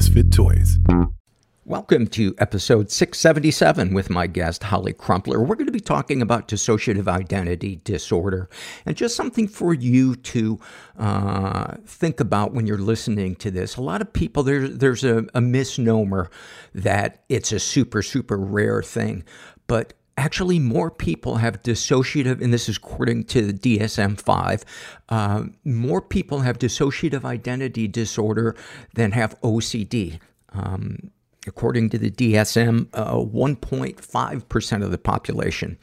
Misfit Toys. Welcome to episode 677 with my guest, Holly Crumpler. We're going to be talking about dissociative identity disorder and just something for you to uh, think about when you're listening to this. A lot of people, there, there's a, a misnomer that it's a super, super rare thing, but actually more people have dissociative, and this is according to the DSM-5, uh, more people have dissociative identity disorder than have OCD. Um, according to the DSM, uh, 1.5% of the population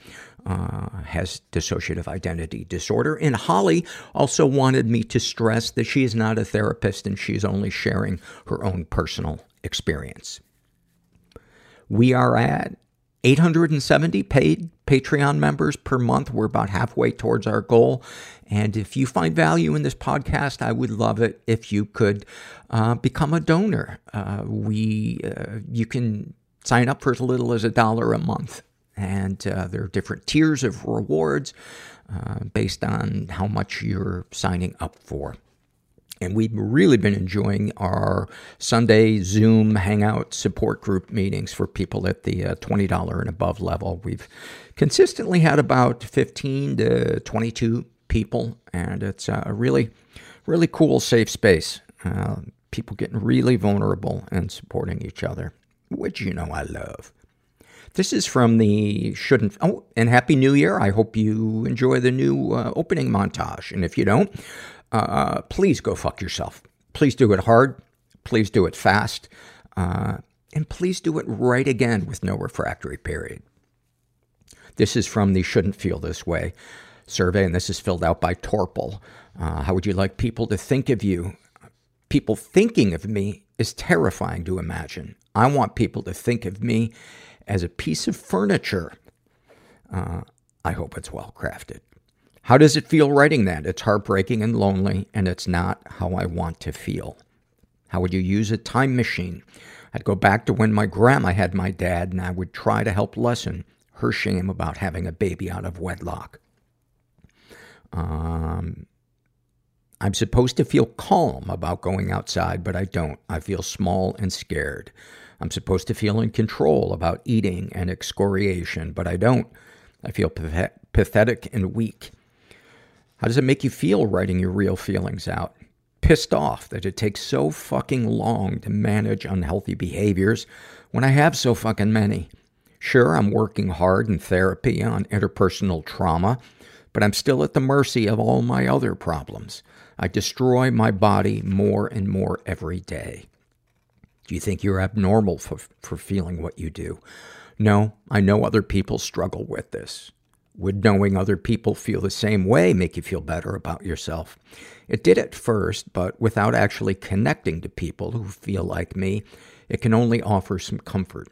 uh, has dissociative identity disorder. And Holly also wanted me to stress that she is not a therapist and she's only sharing her own personal experience. We are at 870 paid Patreon members per month. We're about halfway towards our goal. And if you find value in this podcast, I would love it if you could uh, become a donor. Uh, we, uh, you can sign up for as little as a dollar a month. And uh, there are different tiers of rewards uh, based on how much you're signing up for. And we've really been enjoying our Sunday Zoom Hangout support group meetings for people at the uh, $20 and above level. We've consistently had about 15 to 22 people, and it's a really, really cool, safe space. Uh, people getting really vulnerable and supporting each other, which you know I love. This is from the shouldn't. Oh, and Happy New Year. I hope you enjoy the new uh, opening montage. And if you don't, uh, please go fuck yourself. Please do it hard. Please do it fast. Uh, and please do it right again with no refractory period. This is from the Shouldn't Feel This Way survey, and this is filled out by Torpel. Uh, how would you like people to think of you? People thinking of me is terrifying to imagine. I want people to think of me as a piece of furniture. Uh, I hope it's well crafted. How does it feel writing that? It's heartbreaking and lonely, and it's not how I want to feel. How would you use a time machine? I'd go back to when my grandma had my dad, and I would try to help lessen her shame about having a baby out of wedlock. Um, I'm supposed to feel calm about going outside, but I don't. I feel small and scared. I'm supposed to feel in control about eating and excoriation, but I don't. I feel pathetic and weak. How does it make you feel writing your real feelings out? Pissed off that it takes so fucking long to manage unhealthy behaviors when I have so fucking many. Sure, I'm working hard in therapy on interpersonal trauma, but I'm still at the mercy of all my other problems. I destroy my body more and more every day. Do you think you're abnormal for, for feeling what you do? No, I know other people struggle with this. Would knowing other people feel the same way make you feel better about yourself? It did at first, but without actually connecting to people who feel like me, it can only offer some comfort.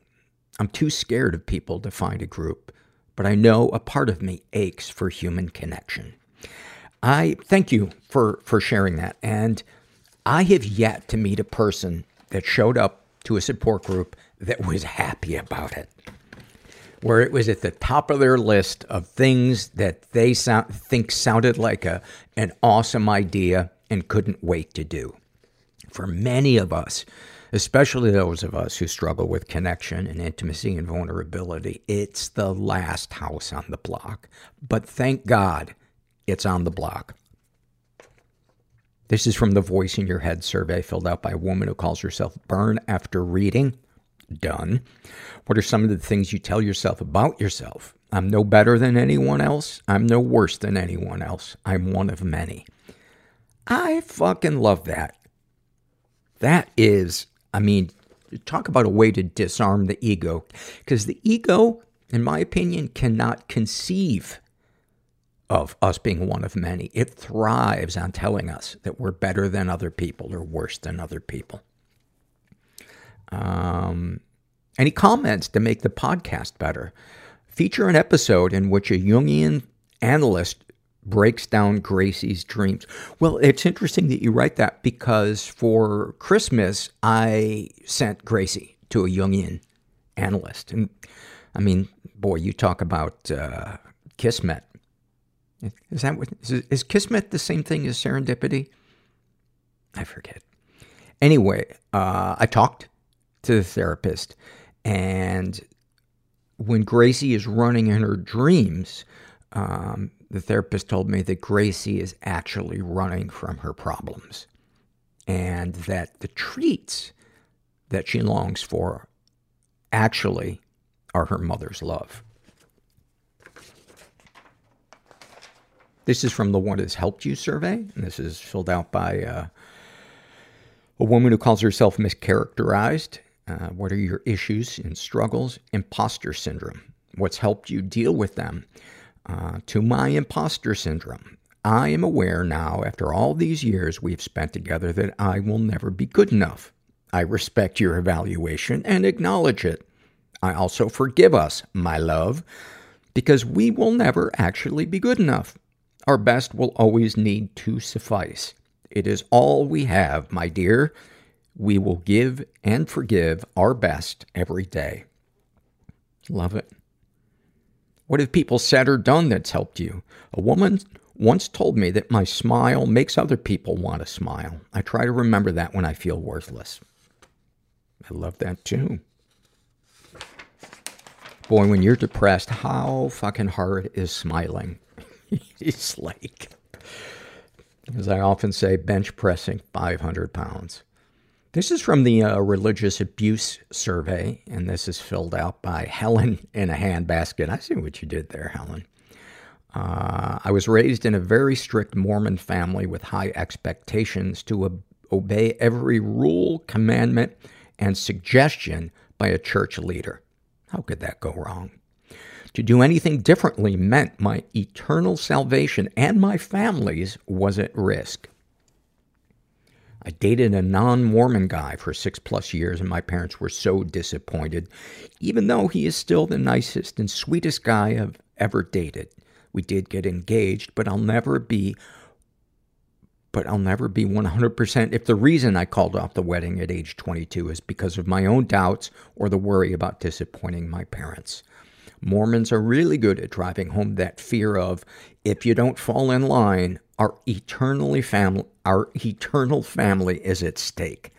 I'm too scared of people to find a group, but I know a part of me aches for human connection. I thank you for, for sharing that. And I have yet to meet a person that showed up to a support group that was happy about it where it was at the top of their list of things that they sound, think sounded like a, an awesome idea and couldn't wait to do. For many of us, especially those of us who struggle with connection and intimacy and vulnerability, it's the last house on the block. But thank God it's on the block. This is from the Voice in Your Head survey filled out by a woman who calls herself Burn After Reading done? What are some of the things you tell yourself about yourself? I'm no better than anyone else. I'm no worse than anyone else. I'm one of many. I fucking love that. That is, I mean, talk about a way to disarm the ego. Because the ego, in my opinion, cannot conceive of us being one of many. It thrives on telling us that we're better than other people or worse than other people. Um, any comments to make the podcast better? Feature an episode in which a Jungian analyst breaks down Gracie's dreams. Well, it's interesting that you write that because for Christmas, I sent Gracie to a Jungian analyst. And I mean, boy, you talk about uh, Kismet. Is that what, is, is Kismet the same thing as serendipity? I forget. anyway, uh, I talked to the therapist, and when Gracie is running in her dreams, um, the therapist told me that Gracie is actually running from her problems, and that the treats that she longs for actually are her mother's love. This is from the What Has Helped You survey, and this is filled out by uh, a woman who calls herself mischaracterized. Uh, what are your issues and struggles? Imposter syndrome. What's helped you deal with them? Uh, to my imposter syndrome. I am aware now, after all these years we've spent together, that I will never be good enough. I respect your evaluation and acknowledge it. I also forgive us, my love, because we will never actually be good enough. Our best will always need to suffice. It is all we have, my dear. We will give and forgive our best every day. Love it. What have people said or done that's helped you? A woman once told me that my smile makes other people want to smile. I try to remember that when I feel worthless. I love that too. Boy, when you're depressed, how fucking hard is smiling? It's like, as I often say, bench pressing 500 pounds. This is from the uh, Religious Abuse Survey, and this is filled out by Helen in a handbasket. I see what you did there, Helen. Uh, I was raised in a very strict Mormon family with high expectations to ob- obey every rule, commandment, and suggestion by a church leader. How could that go wrong? To do anything differently meant my eternal salvation and my family's was at risk. I dated a non-Mormon guy for six plus years and my parents were so disappointed, even though he is still the nicest and sweetest guy I've ever dated. We did get engaged, but I'll never be but I'll never be 100% if the reason I called off the wedding at age 22 is because of my own doubts or the worry about disappointing my parents. Mormons are really good at driving home that fear of, if you don't fall in line, our eternally family, our eternal family is at stake.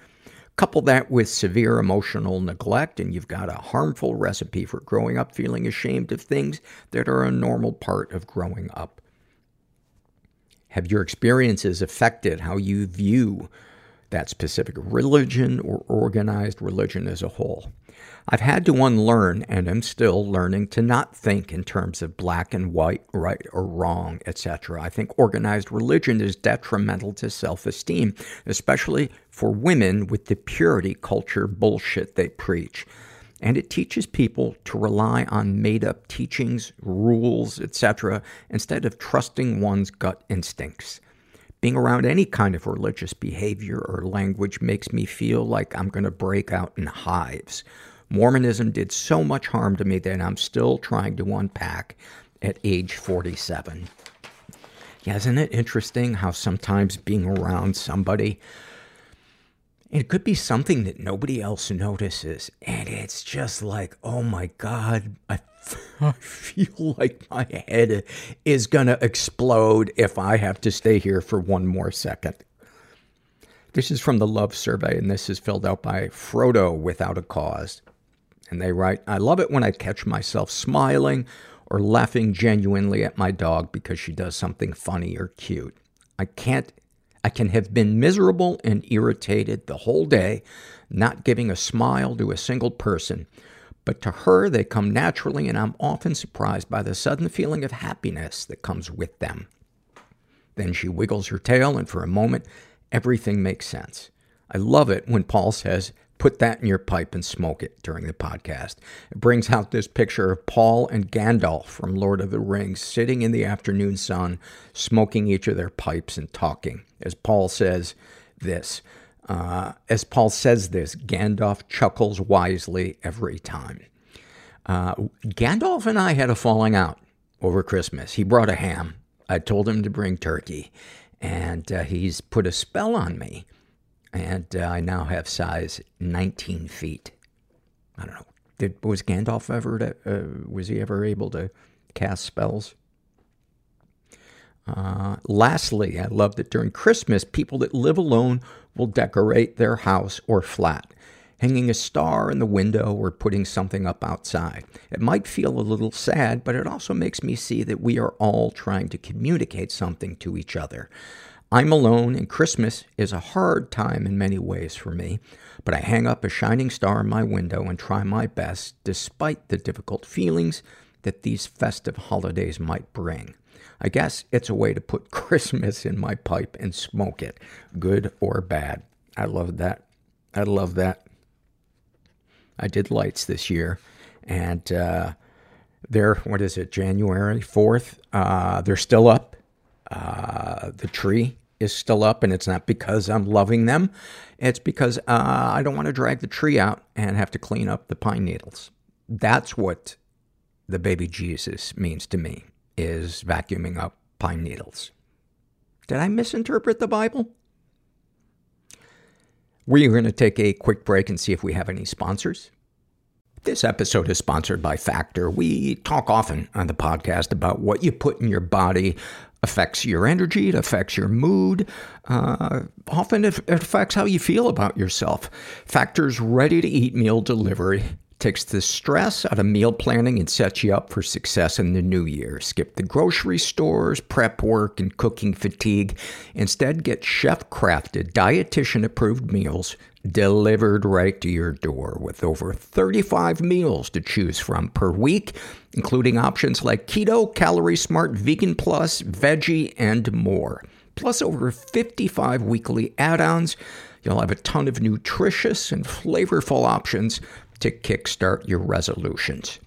Couple that with severe emotional neglect and you've got a harmful recipe for growing up feeling ashamed of things that are a normal part of growing up. Have your experiences affected how you view that specific religion or organized religion as a whole? I've had to unlearn and am still learning to not think in terms of black and white, right or wrong, etc. I think organized religion is detrimental to self-esteem, especially for women with the purity culture bullshit they preach. And it teaches people to rely on made-up teachings, rules, etc., instead of trusting one's gut instincts. Being around any kind of religious behavior or language makes me feel like I'm gonna break out in hives. Mormonism did so much harm to me that I'm still trying to unpack at age 47. Yeah, isn't it interesting how sometimes being around somebody, it could be something that nobody else notices, and it's just like, oh my god, I, I feel like my head is gonna explode if I have to stay here for one more second. This is from the Love Survey, and this is filled out by Frodo without a cause. And they write, I love it when I catch myself smiling or laughing genuinely at my dog because she does something funny or cute. I can't, I can have been miserable and irritated the whole day, not giving a smile to a single person. But to her, they come naturally, and I'm often surprised by the sudden feeling of happiness that comes with them. Then she wiggles her tail, and for a moment, everything makes sense. I love it when Paul says, put that in your pipe and smoke it during the podcast. It brings out this picture of Paul and Gandalf from Lord of the Rings sitting in the afternoon sun, smoking each of their pipes and talking. As Paul says this, uh, as Paul says this, Gandalf chuckles wisely every time. Uh, Gandalf and I had a falling out over Christmas. He brought a ham. I told him to bring turkey, and uh, he's put a spell on me and uh, I now have size 19 feet. I don't know. Did was Gandalf ever to, uh, was he ever able to cast spells? Uh, lastly, I love that during Christmas, people that live alone will decorate their house or flat, hanging a star in the window or putting something up outside. It might feel a little sad, but it also makes me see that we are all trying to communicate something to each other. I'm alone, and Christmas is a hard time in many ways for me, but I hang up a shining star in my window and try my best, despite the difficult feelings that these festive holidays might bring. I guess it's a way to put Christmas in my pipe and smoke it, good or bad. I love that. I love that. I did lights this year, and uh, they're, what is it, January 4th? Uh, they're still up. Uh, the tree is still up, and it's not because I'm loving them. It's because uh, I don't want to drag the tree out and have to clean up the pine needles. That's what the baby Jesus means to me, is vacuuming up pine needles. Did I misinterpret the Bible? We're going to take a quick break and see if we have any sponsors. This episode is sponsored by Factor. We talk often on the podcast about what you put in your body affects your energy, it affects your mood, uh, often it affects how you feel about yourself. Factor's ready to eat meal delivery takes the stress out of meal planning and sets you up for success in the new year. Skip the grocery stores, prep work, and cooking fatigue. Instead, get chef crafted, dietitian approved meals delivered right to your door with over 35 meals to choose from per week, including options like keto, calorie smart, vegan plus, veggie, and more. Plus over 55 weekly add-ons. You'll have a ton of nutritious and flavorful options to kickstart your resolutions.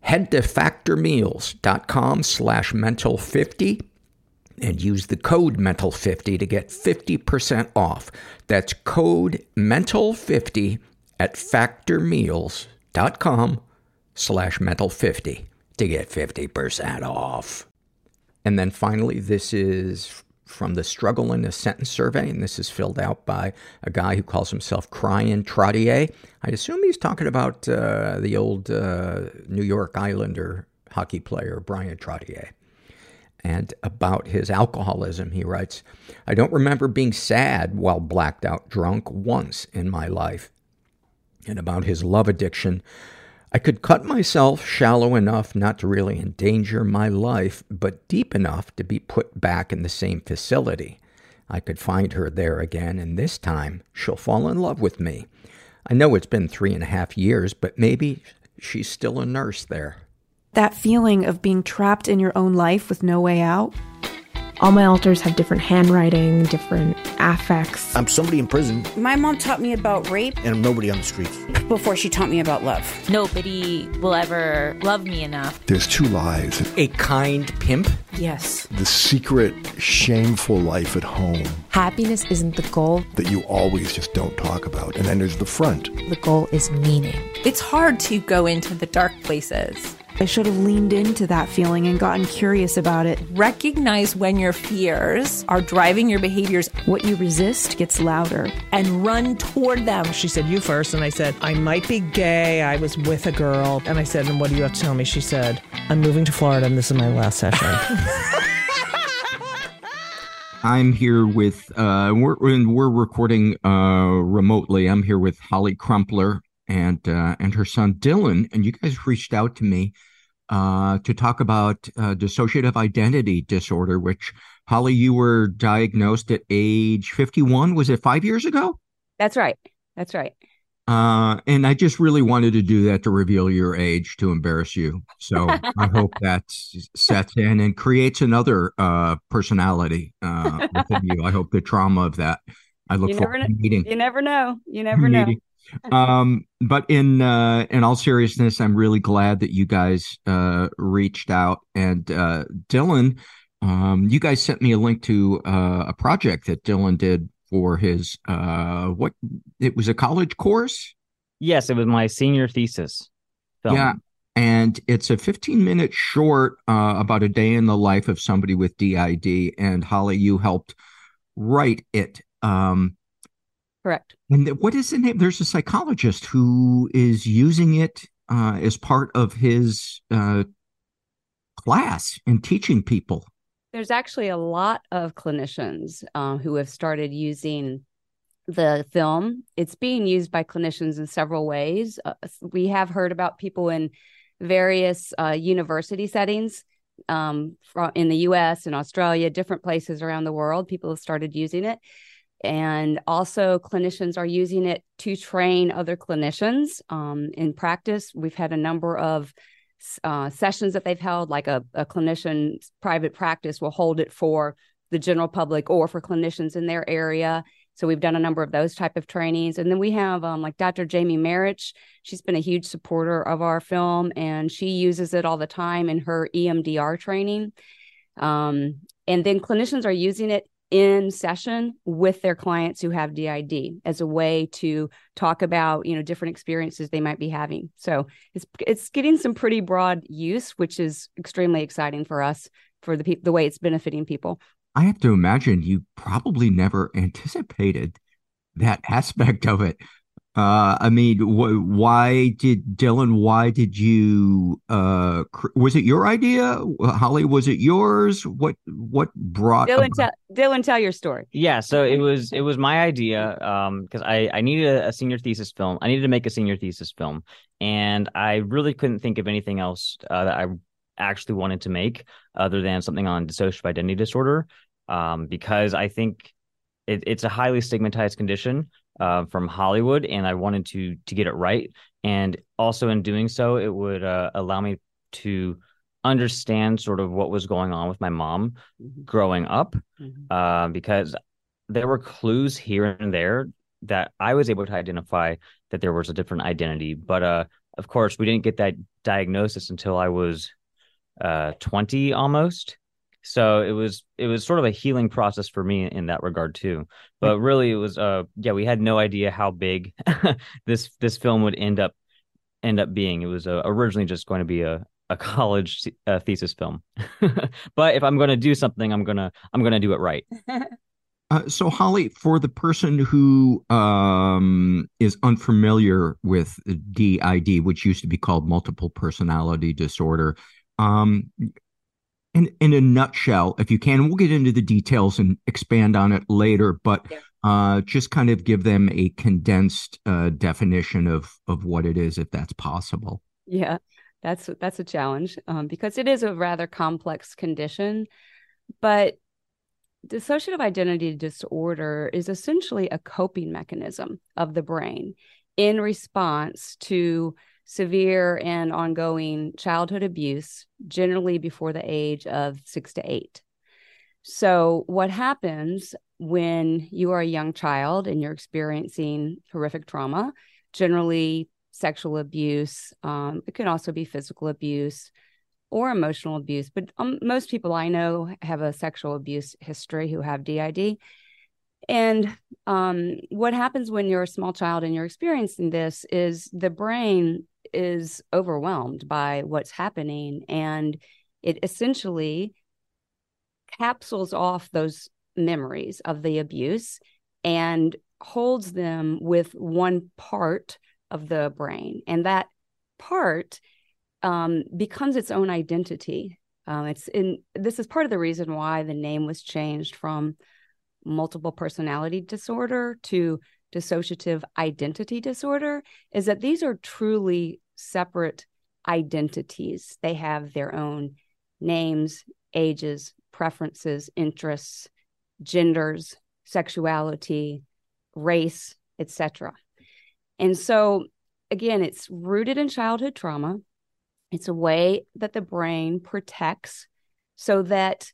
Head to factormeals.com slash mental50 and use the code mental50 to get 50% off. That's code mental50 at factormeals.com slash mental50 to get 50% off. And then finally, this is from the Struggle in a Sentence survey, and this is filled out by a guy who calls himself Cryan Trottier. I assume he's talking about uh, the old uh, New York Islander hockey player Bryan Trottier. And about his alcoholism, he writes, I don't remember being sad while blacked out drunk once in my life. And about his love addiction, I could cut myself shallow enough not to really endanger my life, but deep enough to be put back in the same facility. I could find her there again, and this time she'll fall in love with me. I know it's been three and a half years, but maybe she's still a nurse there. That feeling of being trapped in your own life with no way out? All my alters have different handwriting, different affects. I'm somebody in prison. My mom taught me about rape. And I'm nobody on the streets. Before she taught me about love. Nobody will ever love me enough. There's two lives. A kind pimp? Yes. The secret, shameful life at home. Happiness isn't the goal. That you always just don't talk about. And then there's the front. The goal is meaning. It's hard to go into the dark places. I should have leaned into that feeling and gotten curious about it. Recognize when your fears are driving your behaviors. What you resist gets louder. And run toward them. She said, You first. And I said, I might be gay. I was with a girl. And I said, And what do you have to tell me? She said, I'm moving to Florida and this is my last session. I'm here with, uh, we're, we're recording uh, remotely. I'm here with Holly Crumpler and uh, and her son Dylan, and you guys reached out to me uh, to talk about uh, dissociative identity disorder, which Holly, you were diagnosed at age 51. Was it five years ago? That's right. That's right. Uh, and I just really wanted to do that to reveal your age to embarrass you. So I hope that sets in and creates another uh, personality uh, within you. I hope the trauma of that. I look you forward never, to meeting. You never know. You never know. um, but in uh, in all seriousness, I'm really glad that you guys uh, reached out. And uh, Dylan, um, you guys sent me a link to uh, a project that Dylan did for his uh, what? It was a college course. Yes, it was my senior thesis. Film. Yeah, and it's a 15 minute short uh, about a day in the life of somebody with DID. And Holly, you helped write it. Um, Correct. And what is the name? There's a psychologist who is using it uh, as part of his uh, class and teaching people. There's actually a lot of clinicians um, who have started using the film. It's being used by clinicians in several ways. Uh, we have heard about people in various uh, university settings um, in the US and Australia, different places around the world. People have started using it. And also, clinicians are using it to train other clinicians um, in practice. We've had a number of uh, sessions that they've held, like a, a clinician's private practice will hold it for the general public or for clinicians in their area. So we've done a number of those type of trainings, and then we have um, like Dr. Jamie Marich. She's been a huge supporter of our film, and she uses it all the time in her EMDR training. Um, and then clinicians are using it in session with their clients who have DID as a way to talk about you know different experiences they might be having. So it's it's getting some pretty broad use, which is extremely exciting for us for the pe- the way it's benefiting people. I have to imagine you probably never anticipated that aspect of it. Uh, I mean, wh- why did Dylan? Why did you? Uh, cr- was it your idea, Holly? Was it yours? What What brought Dylan? Tell, Dylan, tell your story. Yeah, so it was it was my idea because um, I I needed a, a, senior thesis film. I needed to make a senior thesis film, and I really couldn't think of anything else uh, that I actually wanted to make other than something on dissociative identity disorder, um, because I think it, it's a highly stigmatized condition uh, from Hollywood, and I wanted to to get it right. And also in doing so, it would uh, allow me to understand sort of what was going on with my mom mm-hmm. growing up, mm-hmm. uh, because there were clues here and there that I was able to identify that there was a different identity. But uh, of course, we didn't get that diagnosis until I was uh, 20 almost so it was it was sort of a healing process for me in that regard too. But really it was uh yeah we had no idea how big this this film would end up end up being. It was uh, originally just going to be a a college uh, thesis film. But if i'm going to do something i'm going to i'm going to do it right. Uh, so, Holly, for the person who um, is unfamiliar with DID, which used to be called multiple personality disorder, um, in in a nutshell, if you can, we'll get into the details and expand on it later, but yeah. uh, just kind of give them a condensed uh, definition of of what it is, if that's possible. Yeah, that's that's a challenge um, because it is a rather complex condition, but dissociative identity disorder is essentially a coping mechanism of the brain in response to severe and ongoing childhood abuse, generally before the age of six to eight. So, what happens when you are a young child and you're experiencing horrific trauma, generally sexual abuse, um, it can also be physical abuse or emotional abuse, but um, most people I know have a sexual abuse history who have DID. And um, what happens when you're a small child and you're experiencing this is the brain is overwhelmed by what's happening and it essentially capsules off those memories of the abuse and holds them with one part of the brain. And that part um, becomes its own identity. Um, it's in this is part of the reason why the name was changed from multiple personality disorder to dissociative identity disorder is that these are truly separate identities. They have their own names, ages, preferences, interests, genders, sexuality, race, etc. And so again, it's rooted in childhood trauma. It's a way that the brain protects so that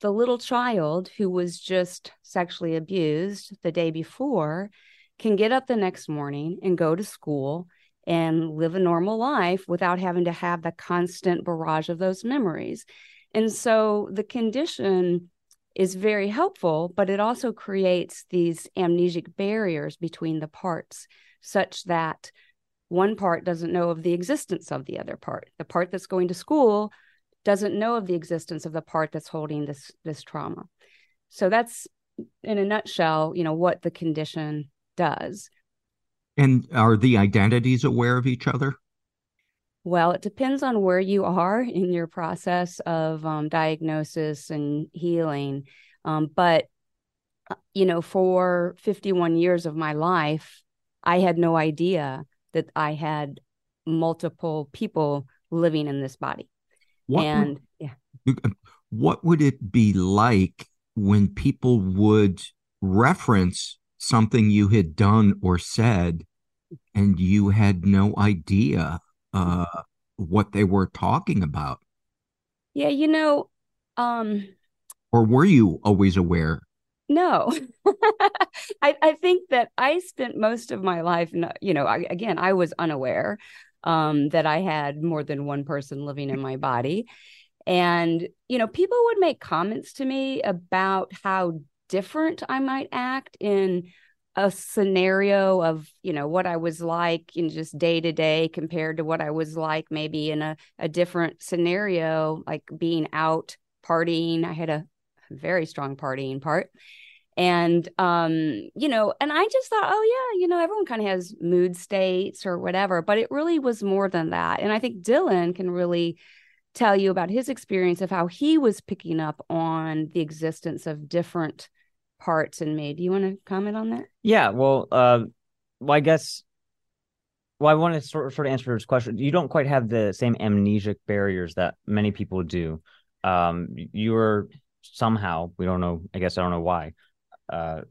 the little child who was just sexually abused the day before can get up the next morning and go to school and live a normal life without having to have the constant barrage of those memories. And so the condition is very helpful, but it also creates these amnesic barriers between the parts such that one part doesn't know of the existence of the other part. The part that's going to school doesn't know of the existence of the part that's holding this this trauma. So that's in a nutshell, you know, what the condition does. And are the identities aware of each other? Well, it depends on where you are in your process of um, diagnosis and healing. Um, but, uh, you know, for 51 years of my life, I had no idea that I had multiple people living in this body. What and would, yeah. What would it be like when people would reference something you had done or said and you had no idea uh, what they were talking about? Yeah, you know, um, or were you always aware? No, I, I think that I spent most of my life, you know, I, again, I was unaware um, that I had more than one person living in my body. And, you know, people would make comments to me about how different I might act in a scenario of you know what i was like in just day to day compared to what i was like maybe in a, a different scenario like being out partying i had a very strong partying part and um you know and i just thought oh yeah you know everyone kind of has mood states or whatever but it really was more than that and i think dylan can really tell you about his experience of how he was picking up on the existence of different parts in me. Do you want to comment on that? Yeah, well, uh, well, I guess. Well, I want to sort of, sort of answer this question. You don't quite have the same amnesic barriers that many people do. Um, you are somehow we don't know. I guess I don't know why. Uh,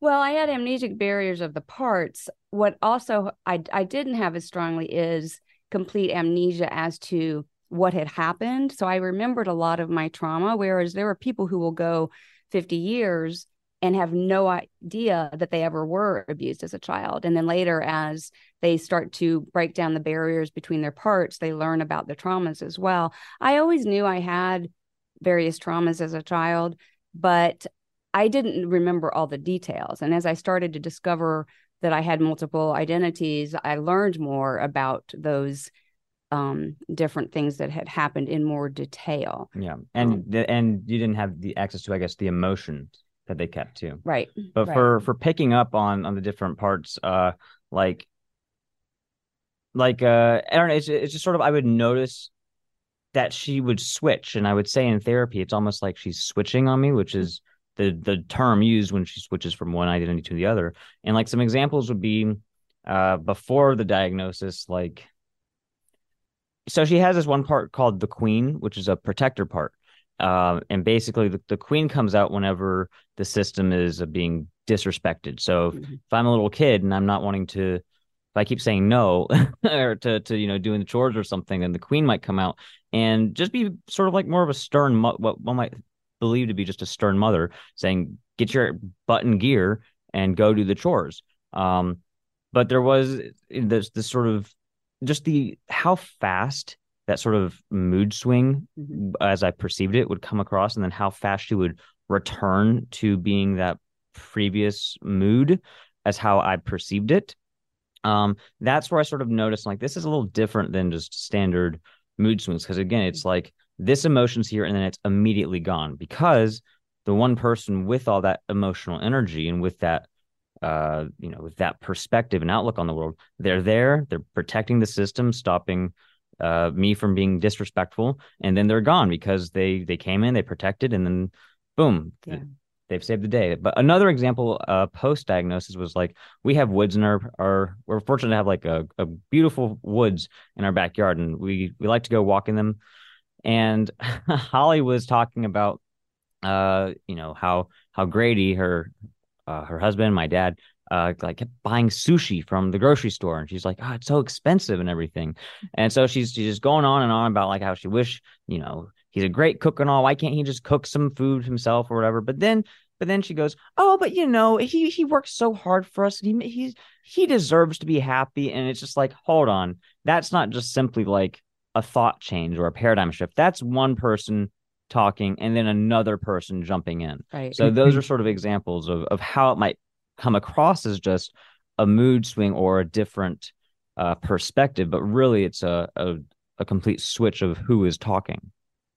well, I had amnesic barriers of the parts. What also I I didn't have as strongly is complete amnesia as to what had happened. So I remembered a lot of my trauma, whereas there are people who will go 50 years and have no idea that they ever were abused as a child. And then later, as they start to break down the barriers between their parts, they learn about the traumas as well. I always knew I had various traumas as a child, but I didn't remember all the details. And as I started to discover that I had multiple identities, I learned more about those um different things that had happened in more detail yeah and um, and you didn't have the access to i guess the emotions that they kept too. Right. But right. for for picking up on on the different parts, uh, like like uh, I don't know, it's it's just sort of I would notice that she would switch, and I would say in therapy, it's almost like she's switching on me, which is the the term used when she switches from one identity to the other. And like some examples would be uh before the diagnosis, like so she has this one part called the queen, which is a protector part. Uh, and basically, the, the queen comes out whenever the system is uh, being disrespected. So mm-hmm. if I'm a little kid and I'm not wanting to, if I keep saying no or to to you know doing the chores or something, then the queen might come out and just be sort of like more of a stern, what one might believe to be just a stern mother, saying, "Get your butt in gear and go do the chores." Um, but there was this this sort of just the how fast that sort of mood swing mm-hmm. as I perceived it would come across, and then how fast she would return to being that previous mood as how I perceived it. Um, that's where I sort of noticed like this is a little different than just standard mood swings because again, it's mm-hmm. like this emotion's here and then it's immediately gone because the one person with all that emotional energy and with that uh you know with that perspective and outlook on the world they're there they're protecting the system stopping uh, me from being disrespectful, and then they're gone because they they came in, they protected, and then boom, yeah. they've saved the day. But another example, uh, post diagnosis was like we have woods in our our we're fortunate to have like a, a beautiful woods in our backyard, and we we like to go walk in them. And Holly was talking about, uh, you know how how Grady her uh, her husband, my dad, uh, like kept buying sushi from the grocery store, and she's like, "Oh, it's so expensive and everything." And so she's she's just going on and on about like how she wish, you know, he's a great cook and all. Why can't he just cook some food himself or whatever? But then, but then she goes, "Oh, but you know, he he works so hard for us. And he he's he deserves to be happy." And it's just like, hold on, that's not just simply like a thought change or a paradigm shift. That's one person talking and then another person jumping in. Right. So those are sort of examples of of how it might come across as just a mood swing or a different uh, perspective, but really it's a, a, a complete switch of who is talking.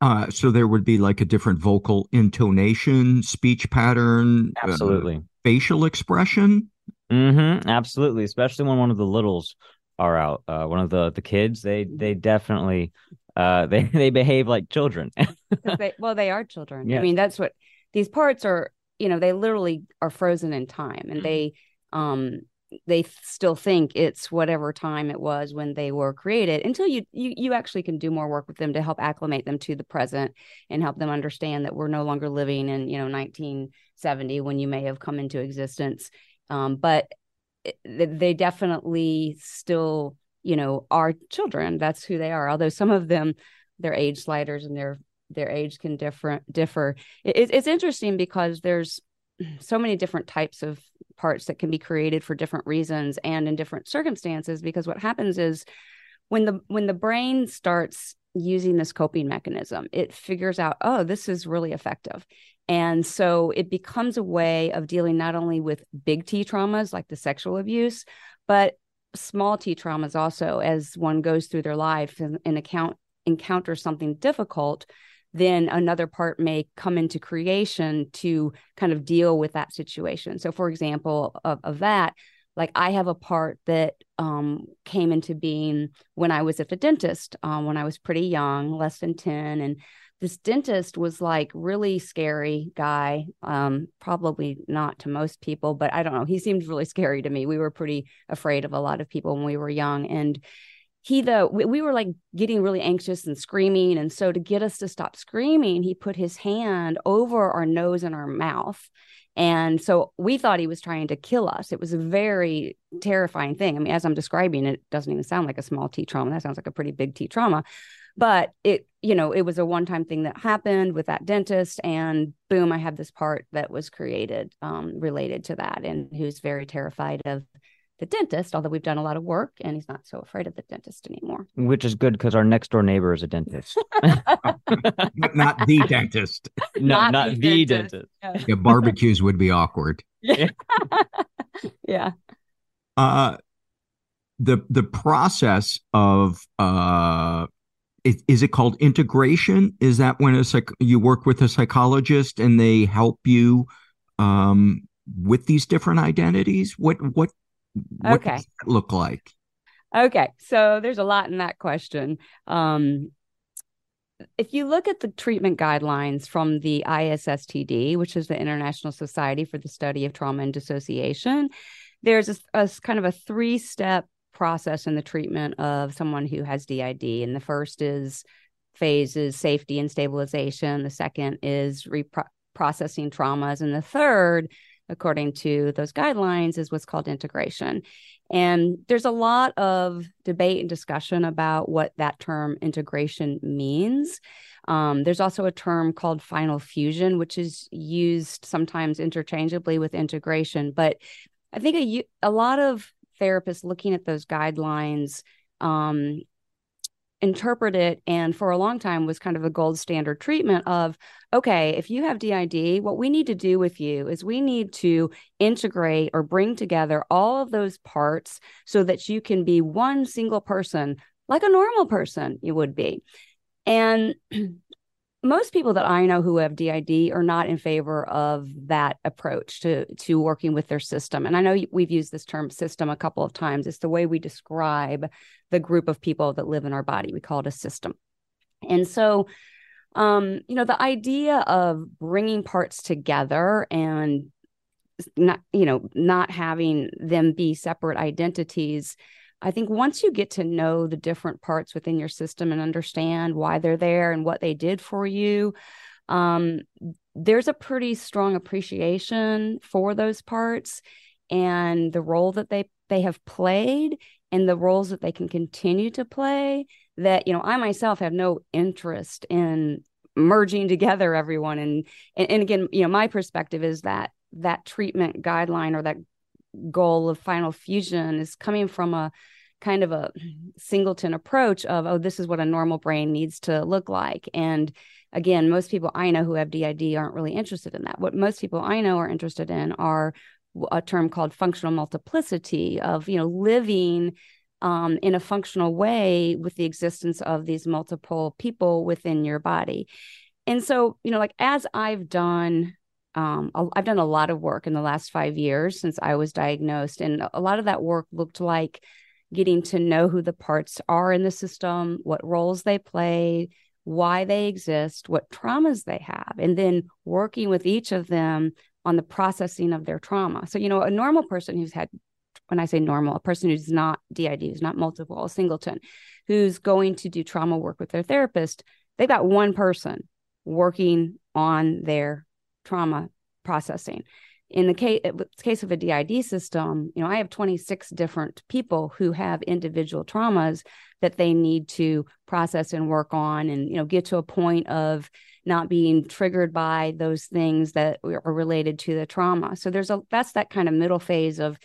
Uh, so there would be like a different vocal intonation, speech pattern, uh, absolutely, uh, facial expression. Mm-hmm, absolutely, especially when one of the littles are out. Uh, one of the the kids, they they definitely uh, they they behave like children. they, well, they are children. I mean, that's what these parts are. You know, they literally are frozen in time, and they um they still think it's whatever time it was when they were created until you you you actually can do more work with them to help acclimate them to the present and help them understand that we're no longer living in you know 1970 when you may have come into existence um, but they definitely still you know are children. That's who they are. Although some of them their age sliders and their their age can different differ. It, it's interesting because there's so many different types of parts that can be created for different reasons and in different circumstances because what happens is when the when the brain starts using this coping mechanism it figures out oh this is really effective and so it becomes a way of dealing not only with big t traumas like the sexual abuse but small t traumas also as one goes through their life and, and account something difficult then another part may come into creation to kind of deal with that situation. So, for example, of, of that, like I have a part that um, came into being when I was at the dentist um, when I was pretty young, less than 10. And this dentist was like really scary guy. Um, probably not to most people, but I don't know. He seemed really scary to me. We were pretty afraid of a lot of people when we were young. And he though we, we were like getting really anxious and screaming and so to get us to stop screaming he put his hand over our nose and our mouth and so we thought he was trying to kill us it was a very terrifying thing i mean as i'm describing it, it doesn't even sound like a small t trauma that sounds like a pretty big t trauma but it you know it was a one time thing that happened with that dentist and boom i have this part that was created um, related to that and who's very terrified of the dentist, although we've done a lot of work and he's not so afraid of the dentist anymore. Which is good because our next door neighbor is a dentist. but not the dentist. No, Not not, the the dentist. dentist. Yeah, barbecues would be awkward. yeah. Uh, the the process of uh, is, is it called integration? Is that when a psych- you work with a psychologist and they help you um, with these different identities? What what what Okay. does that look like? Okay. So there's a lot in that question. Um, if you look at the treatment guidelines from the ISSTD, which is the International Society for the Study of Trauma and Dissociation, there's a, a kind of a three step process in the treatment of someone who has DID. And the first is phase is safety and stabilization. The second is reprocessing traumas. And the third, according to those guidelines, is what's called integration. And there's a lot of debate and discussion about what that term integration means. Um, there's also a term called final fusion, which is used sometimes interchangeably with integration. But I think a, a lot of therapists looking at those guidelines um, interpret it and for a long time was kind of a gold standard treatment of okay if you have did what we need to do with you is we need to integrate or bring together all of those parts so that you can be one single person like a normal person you would be. And most people that I know who have DID are not in favor of that approach to to working with their system. And I know we've used this term system a couple of times. It's the way we describe the group of people that live in our body. We call it a system. And so um, you know, the idea of bringing parts together and not, you know, not having them be separate identities I think once you get to know the different parts within your system and understand why they're there and what they did for you, um, there's a pretty strong appreciation for those parts and the role that they they have played and the roles that they can continue to play. That you know, I myself have no interest in merging together everyone and and, and again, you know, my perspective is that that treatment guideline or that goal of final fusion is coming from a kind of a singleton approach of oh this is what a normal brain needs to look like. And again most people i know who have did aren't really interested in that. What most people i know are interested in are a term called functional multiplicity of you know living um, in a functional way with the existence of these multiple people within your body. And so you know like as i've done um, I've done a lot of work in the last five years since I was diagnosed, and a lot of that work looked like getting to know who the parts are in the system, what roles they play, why they exist, what traumas they have, and then working with each of them on the processing of their trauma. So, you know, a normal person who's had, when I say normal, a person who's not DID, who's not multiple, a singleton, who's going to do trauma work with their therapist, they've got one person working on their trauma processing in the case, case of a DID system, you know, I have 26 different people who have individual traumas that they need to process and work on and, you know, get to a point of not being triggered by those things that are related to the trauma. So there's a, that's that kind of middle phase of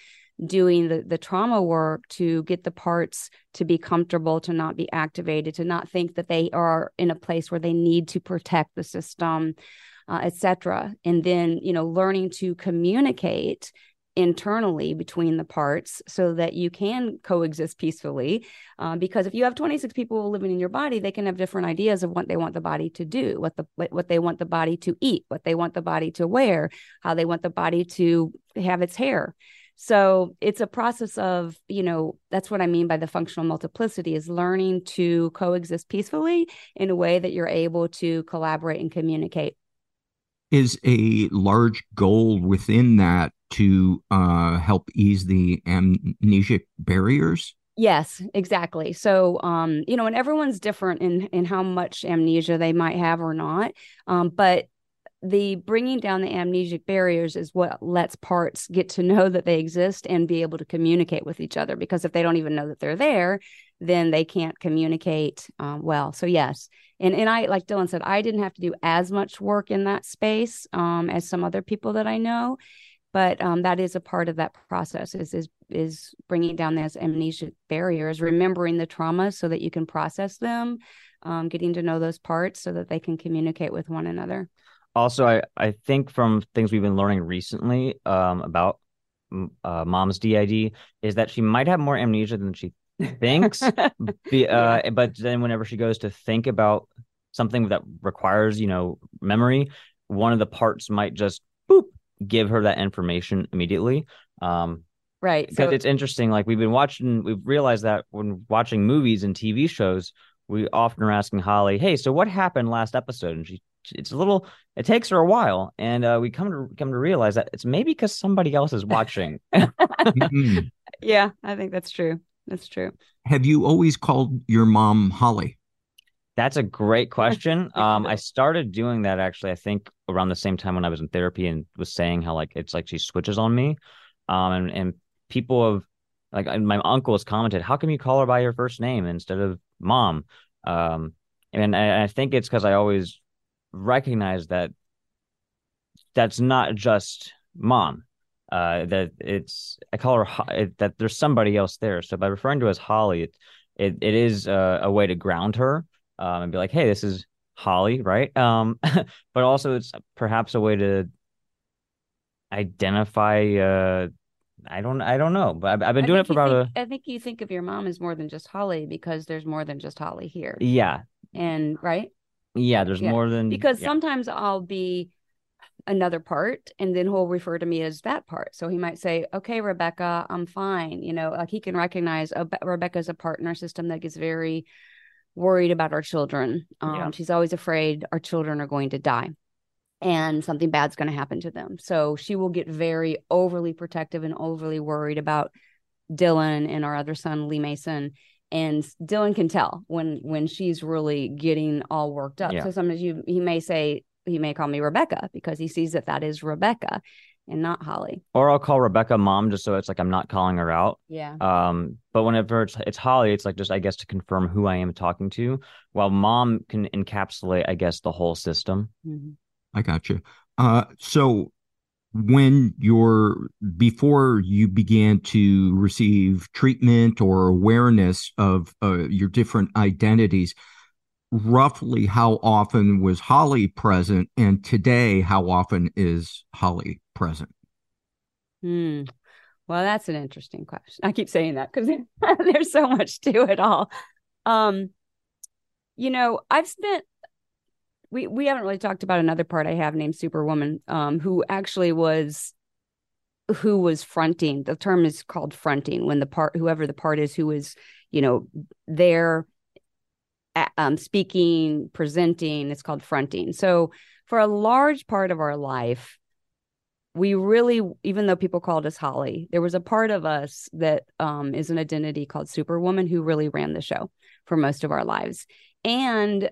doing the, the trauma work to get the parts to be comfortable, to not be activated, to not think that they are in a place where they need to protect the system uh, etc. And then, you know, learning to communicate internally between the parts so that you can coexist peacefully. Uh, because if you have 26 people living in your body, they can have different ideas of what they want the body to do, what the what they want the body to eat, what they want the body to wear, how they want the body to have its hair. So it's a process of, you know, that's what I mean by the functional multiplicity is learning to coexist peacefully in a way that you're able to collaborate and communicate is a large goal within that to uh, help ease the amnesic barriers? Yes, exactly. So, um, you know, and everyone's different in in how much amnesia they might have or not. Um, but the bringing down the amnesic barriers is what lets parts get to know that they exist and be able to communicate with each other. Because if they don't even know that they're there, then they can't communicate um, well. So yes, and and I like Dylan said, I didn't have to do as much work in that space um, as some other people that I know, but um, that is a part of that process. Is is is bringing down those amnesia barriers, remembering the trauma so that you can process them, um, getting to know those parts so that they can communicate with one another. Also, I I think from things we've been learning recently um, about uh, mom's DID is that she might have more amnesia than she thinks. Be, uh, yeah. But then whenever she goes to think about something that requires, you know, memory, one of the parts might just boop give her that information immediately. Um, right. Because so, it's interesting. Like we've been watching, we've realized that when watching movies and TV shows, we often are asking Holly, "Hey, so what happened last episode?" And she, it's a little, it takes her a while, and uh, we come to come to realize that it's maybe because somebody else is watching. Yeah, I think that's true. That's true. Have you always called your mom Holly? That's a great question. Um, I started doing that actually. I think around the same time when I was in therapy and was saying how like it's like she switches on me, um, and and people have like my uncle has commented, "How come you call her by her first name instead of mom?" Um, and I, I think it's because I always recognize that that's not just mom uh, that it's I call her it, that there's somebody else there. So by referring to her as Holly, it it, it is uh, a way to ground her um, and be like, hey, this is Holly, right? Um, but also it's perhaps a way to identify. Uh, I don't I don't know, but I've, I've been I doing it for about think, a. I think you think of your mom as more than just Holly because there's more than just Holly here. Yeah, and right. Yeah, there's yeah. more than because yeah. sometimes I'll be another part and then he'll refer to me as that part so he might say okay rebecca i'm fine you know like he can recognize oh, rebecca's a part in our system that gets very worried about our children um, yeah. she's always afraid our children are going to die and something bad's going to happen to them so she will get very overly protective and overly worried about dylan and our other son lee mason and Dylan can tell when when she's really getting all worked up. Yeah. So sometimes you he may say, he may call me Rebecca because he sees that that is Rebecca and not Holly. Or I'll call Rebecca mom just so it's like I'm not calling her out. Yeah. Um, but whenever it's it's Holly, it's like just I guess to confirm who I am talking to. While mom can encapsulate, I guess, the whole system. Mm-hmm. I got you. Uh, so when you're before you began to receive treatment or awareness of uh, your different identities roughly how often was Holly present, and today, how often is Holly present? Hmm. Well, that's an interesting question. I keep saying that because there's so much to it all. Um, you know, I've spent we we haven't really talked about another part I have named Superwoman, um, who actually was who was fronting. The term is called fronting when the part, whoever the part is who is, you know, there um, speaking, presenting, it's called fronting. So for a large part of our life, we really, even though people called us Holly, there was a part of us that um, is an identity called Superwoman who really ran the show for most of our lives. And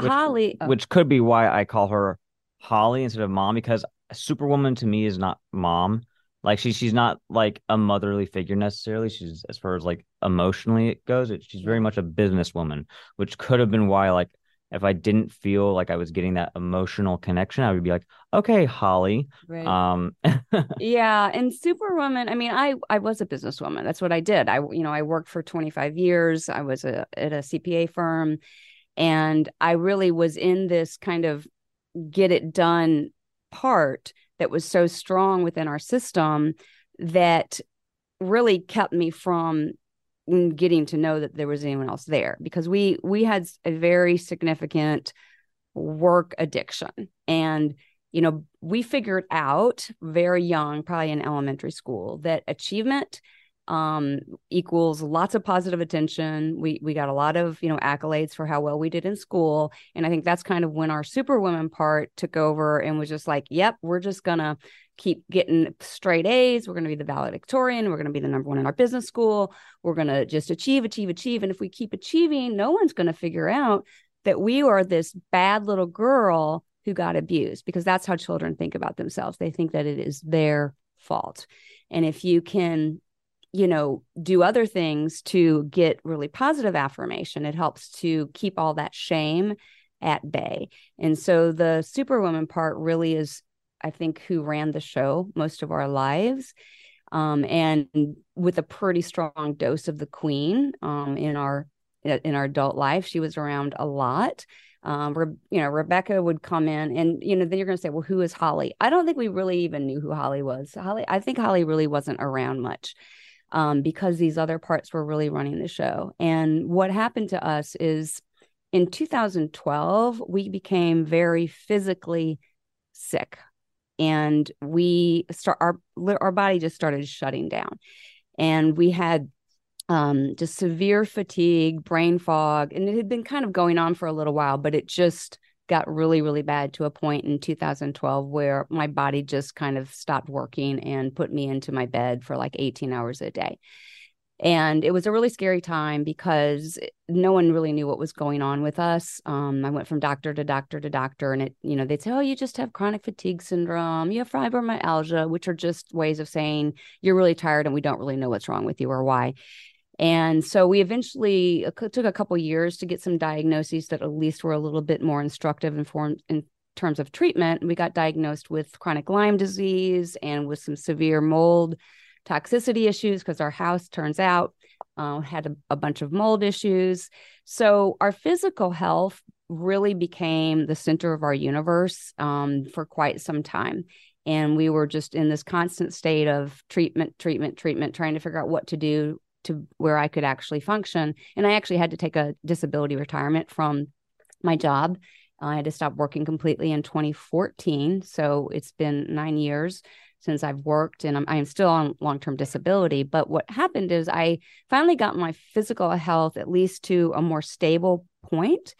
which, Holly, oh. which could be why I call her Holly instead of mom, because Superwoman to me is not mom. Like she, she's not like a motherly figure necessarily. She's as far as like emotionally it goes. It, she's very much a businesswoman, which could have been why like if I didn't feel like I was getting that emotional connection, I would be like, okay, Holly. Right. Um, yeah. And Superwoman, I mean, I, I was a businesswoman. That's what I did. I, you know, I worked for 25 years. I was a, at a CPA firm and I really was in this kind of get it done part that was so strong within our system that really kept me from getting to know that there was anyone else there because we we had a very significant work addiction. And you know we figured out very young probably in elementary school that achievement um, equals lots of positive attention. We we got a lot of you know accolades for how well we did in school, and I think that's kind of when our superwoman part took over and was just like, "Yep, we're just gonna keep getting straight A's. We're gonna be the valedictorian. We're gonna be the number one in our business school. We're gonna just achieve, achieve, achieve. And if we keep achieving, no one's gonna figure out that we are this bad little girl who got abused because that's how children think about themselves. They think that it is their fault. And if you can you know, do other things to get really positive affirmation. It helps to keep all that shame at bay. And so the superwoman part really is, I think, who ran the show most of our lives. Um, and with a pretty strong dose of the queen um, in our in our adult life, she was around a lot. Um, Re- you know, Rebecca would come in, and you know, then you're going to say, "Well, who is Holly?" I don't think we really even knew who Holly was. Holly, I think Holly really wasn't around much um, because these other parts were really running the show. And what happened to us is in 2012, we became very physically sick and we start our our body just started shutting down and we had um, just severe fatigue brain fog and it had been kind of going on for a little while but it just got really, really bad to a point in 2012 where my body just kind of stopped working and put me into my bed for like 18 hours a day. And it was a really scary time because no one really knew what was going on with us. Um, I went from doctor to doctor to doctor, and it, you know, they'd say, "Oh, you just have chronic fatigue syndrome. You have fibromyalgia," which are just ways of saying you're really tired, and we don't really know what's wrong with you or why. And so we eventually took a couple years to get some diagnoses that at least were a little bit more instructive and informed in terms of treatment. We got diagnosed with chronic Lyme disease and with some severe mold toxicity issues because our house turns out uh, had a, a bunch of mold issues. So our physical health really became the center of our universe um, for quite some time. And we were just in this constant state of treatment, treatment, treatment, trying to figure out what to do to where I could actually function. And I actually had to take a disability retirement from my job. I had to stop working completely in 2014. So it's been nine years since I've worked and I'm, I'm still on long term disability. But what happened is I finally got my physical health at least to a more stable point.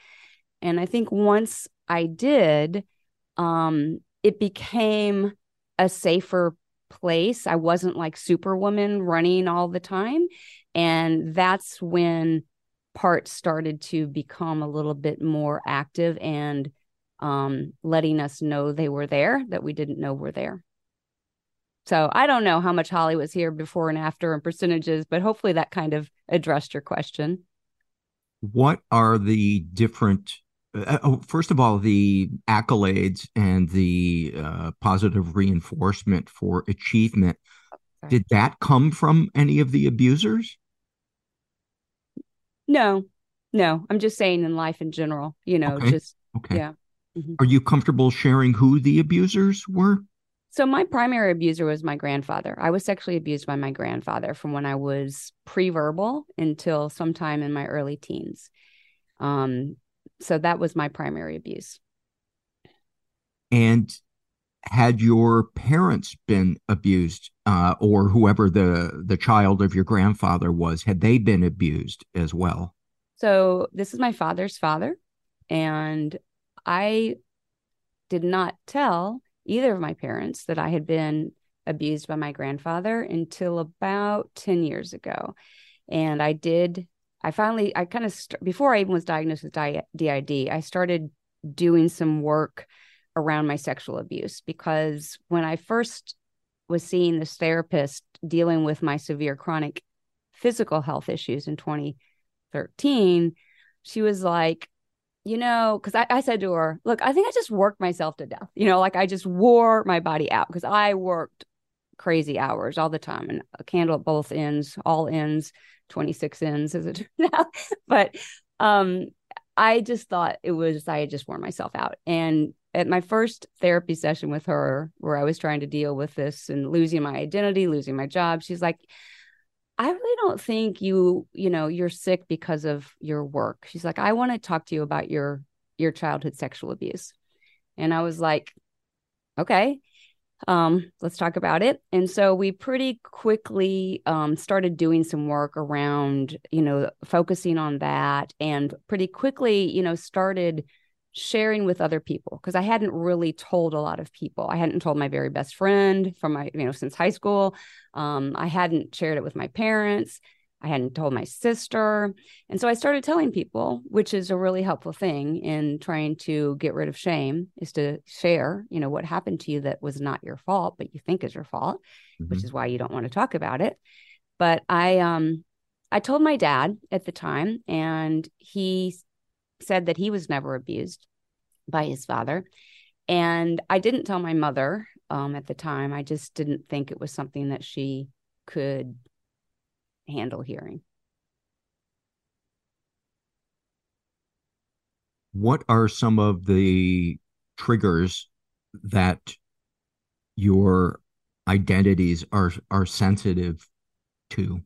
And I think once I did, um, it became a safer place. I wasn't like superwoman running all the time. And that's when parts started to become a little bit more active and um, letting us know they were there that we didn't know were there. So I don't know how much Holly was here before and after and percentages, but hopefully that kind of addressed your question. What are the different uh, oh, first of all, the accolades and the uh, positive reinforcement for achievement. Sorry. Did that come from any of the abusers? No, no. I'm just saying in life in general, you know, okay. just, okay. yeah. Mm-hmm. Are you comfortable sharing who the abusers were? So, my primary abuser was my grandfather. I was sexually abused by my grandfather from when I was pre verbal until sometime in my early teens. Um, so that was my primary abuse. And had your parents been abused, uh, or whoever the the child of your grandfather was, had they been abused as well? So this is my father's father, and I did not tell either of my parents that I had been abused by my grandfather until about 10 years ago. And I did, I finally, I kind of, st- before I even was diagnosed with DID, I started doing some work around my sexual abuse because when I first was seeing this therapist dealing with my severe chronic physical health issues in 2013, she was like, you know, because I, I said to her, look, I think I just worked myself to death. You know, like I just wore my body out because I worked crazy hours all the time and a candle at both ends, all ends, 26 ends as it turned out. but um, I just thought it was, I had just worn myself out. And at my first therapy session with her, where I was trying to deal with this and losing my identity, losing my job, she's like, I really don't think you, you know, you're sick because of your work. She's like, I want to talk to you about your your childhood sexual abuse. And I was like, okay um, let's talk about it. And so we pretty quickly um, started doing some work around, you know, focusing on that and pretty quickly, you know, started sharing with other people because I hadn't really told a lot of people. I hadn't told my very best friend from my, you know, since high school. Um, I hadn't shared it with my parents. I hadn't told my sister. And so I started telling people, which is a really helpful thing in trying to get rid of shame, is to share, you know, what happened to you that was not your fault, but you think is your fault, mm-hmm. which is why you don't want to talk about it. But I um I told my dad at the time, and he said that he was never abused by his father. And I didn't tell my mother um, at the time. I just didn't think it was something that she could handle hearing. What are some of the triggers that your identities are are sensitive to?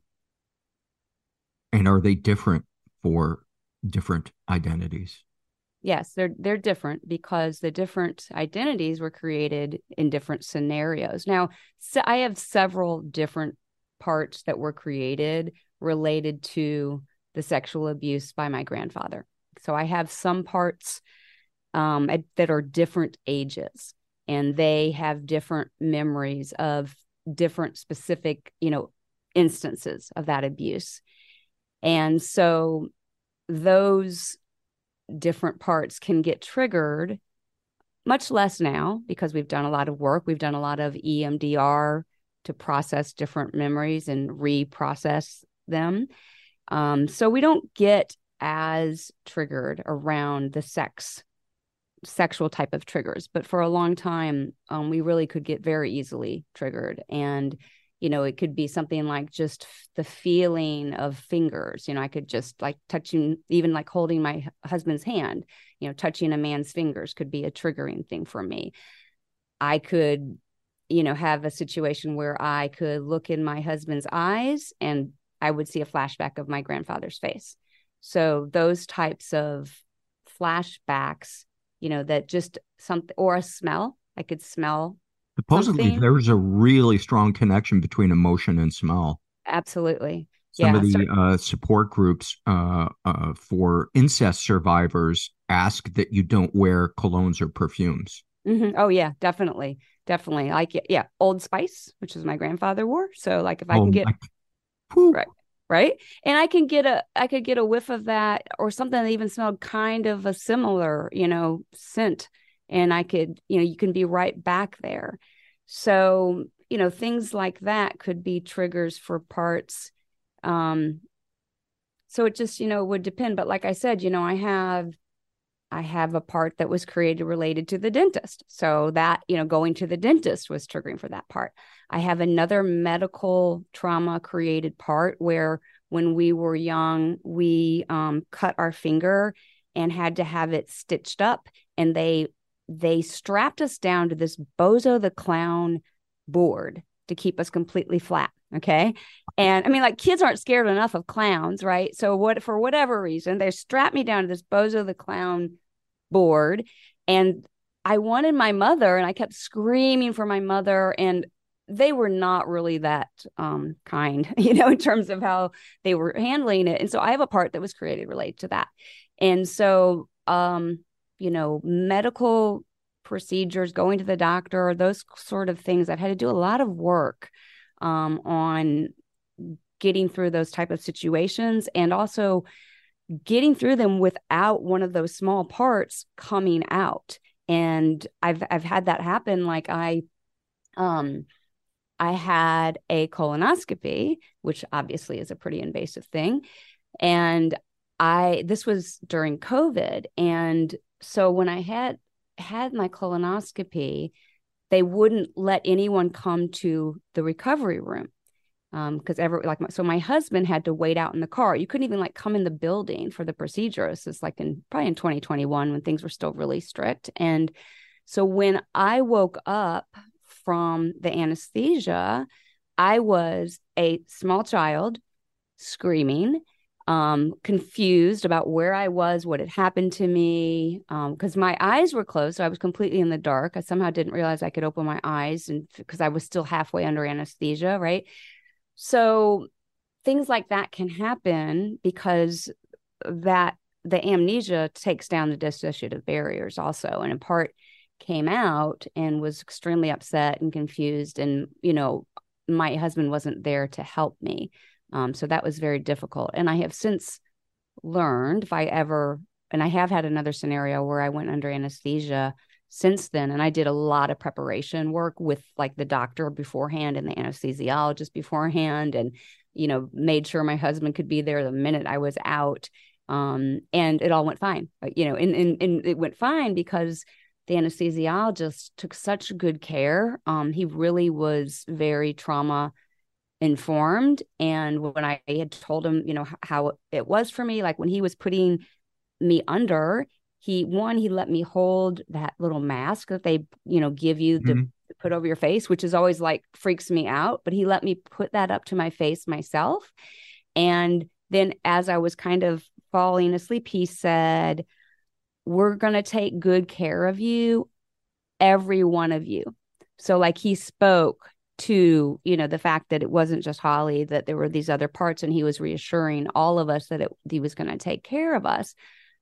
And are they different for different identities? Yes, they're they're different because the different identities were created in different scenarios. Now, so I have several different parts that were created related to the sexual abuse by my grandfather. So I have some parts um, that are different ages, and they have different memories of different specific, you know, instances of that abuse. And so those different parts can get triggered much less now because we've done a lot of work. We've done a lot of EMDR to process different memories and reprocess them. Um, so we don't get as triggered around the sex sexual type of triggers but for a long time um, we really could get very easily triggered and you know it could be something like just the feeling of fingers you know i could just like touching even like holding my husband's hand you know touching a man's fingers could be a triggering thing for me i could you know, have a situation where I could look in my husband's eyes and I would see a flashback of my grandfather's face. So those types of flashbacks, you know, that just something or a smell, I could smell. Supposedly, something. there's a really strong connection between emotion and smell. Absolutely. Some yeah, of the uh, support groups uh, uh, for incest survivors ask that you don't wear colognes or perfumes. Mm-hmm. Oh yeah, definitely definitely like yeah old spice which is my grandfather wore so like if i oh, can get right right? And i can get a i could get a whiff of that or something that even smelled kind of a similar you know scent and i could you know you can be right back there. So you know things like that could be triggers for parts um so it just you know would depend but like i said you know i have I have a part that was created related to the dentist. So that, you know, going to the dentist was triggering for that part. I have another medical trauma created part where when we were young, we um, cut our finger and had to have it stitched up and they they strapped us down to this bozo the clown board to keep us completely flat okay and i mean like kids aren't scared enough of clowns right so what for whatever reason they strapped me down to this bozo the clown board and I wanted my mother and I kept screaming for my mother and they were not really that um, kind, you know, in terms of how they were handling it. And so I have a part that was created related to that. And so, um, you know, medical procedures, going to the doctor, those sort of things, I've had to do a lot of work um, on getting through those type of situations and also getting through them without one of those small parts coming out. And i've i've had that happen. Like i um i had a colonoscopy which obviously is a pretty invasive thing. And i this was during covid. And so when i had had my colonoscopy they wouldn't let anyone come to the recovery room because um, ever like my, so my husband had to wait out in the car. You couldn't even like come in the building for the procedure. This is like in probably in 2021 when things were still really strict. And so when I woke up from the anesthesia, I was a small child screaming, um, confused about where I was, what had happened to me, because um, my eyes were closed. So I was completely in the dark. I somehow didn't realize I could open my eyes and because I was still halfway under anesthesia, right? So things like that can happen because that the amnesia takes down the dissociative barriers also and in part came out and was extremely upset and confused and you know my husband wasn't there to help me. Um, so that was very difficult. And i have since learned if i ever and i have had another scenario where i went under anesthesia since then and i did a lot of preparation work with like the doctor beforehand and the anesthesiologist beforehand and you know made sure my husband could be there the minute i was out um, and it all went fine. You know and, and, and it went fine because the anesthesiologist took such good care. Um, he really was very trauma informed and when i had told him you know how it was for me like when he was putting me under he one he let me hold that little mask that they you know give you to mm-hmm. put over your face which is always like freaks me out but he let me put that up to my face myself. And then as i was kind of falling asleep he said we're going to take good care of you every one of you. So like he spoke to you know the fact that it wasn't just holly that there were these other parts and he was reassuring all of us that it, he was going to take care of us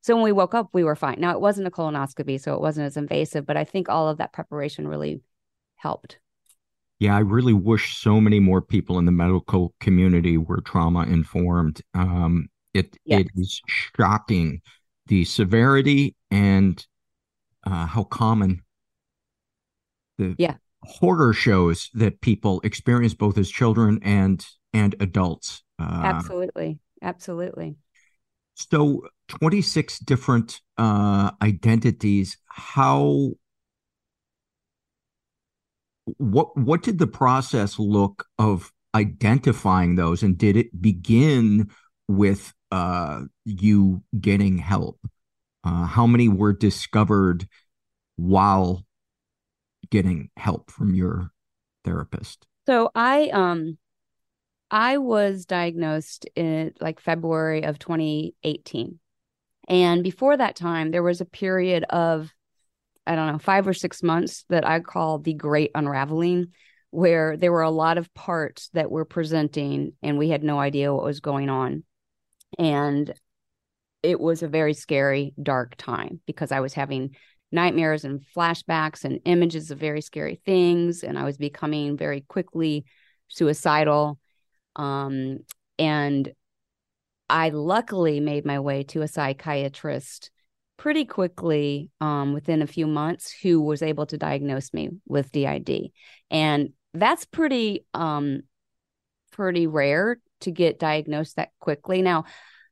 so when we woke up, we were fine. Now it wasn't a colonoscopy, so it wasn't as invasive, but I think all of that preparation really helped. Yeah, I really wish so many more people in the medical community were trauma informed. Um, it yes. it is shocking the severity and uh, how common the yeah. horror shows that people experience both as children and and adults. Uh, absolutely, absolutely. So 26 different uh, identities. How what what did the process look of identifying those and did it begin with uh, you getting help uh, how many were discovered while getting help from your therapist so i um I was diagnosed in like February of 2018. And before that time, there was a period of, I don't know, five or six months that I call the great unraveling, where there were a lot of parts that were presenting and we had no idea what was going on. And it was a very scary, dark time because I was having nightmares and flashbacks and images of very scary things. And I was becoming very quickly suicidal um, and I luckily made my way to a psychiatrist pretty quickly um, within a few months who was able to diagnose me with DID. And that's pretty um, pretty rare to get diagnosed that quickly. Now,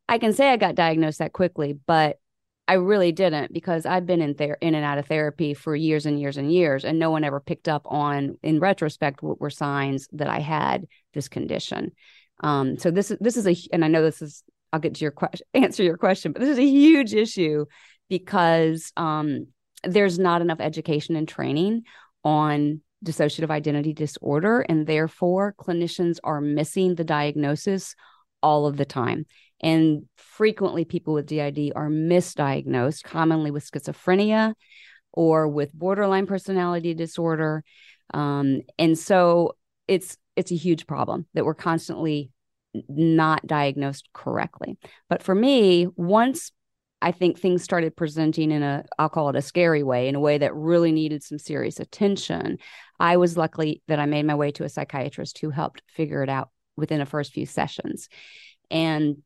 I can say I got diagnosed that quickly, but I really didn't because I've been in there in and out of therapy for years and years and years, and no one ever picked up on, in retrospect, what were signs that I had this condition. Um, so this is this is a, and I know this is, I'll get to your question, answer your question, but this is a huge issue because um, there's not enough education and training on dissociative identity disorder, and therefore clinicians are missing the diagnosis all of the time. And frequently, people with DID are misdiagnosed, commonly with schizophrenia or with borderline personality disorder. Um, and so it's it's a huge problem that we're constantly not diagnosed correctly. But for me, once I think things started presenting in a, I'll call it a scary way, in a way that really needed some serious attention. I was lucky that I made my way to a psychiatrist who helped figure it out within the first few sessions. And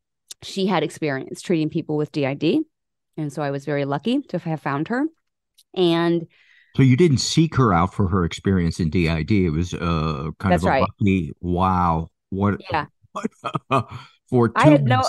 she had experience treating people with DID. And so I was very lucky to have found her. And so you didn't seek her out for her experience in DID. It was uh, kind That's of a right. lucky, wow. What? Yeah. What? for two I had no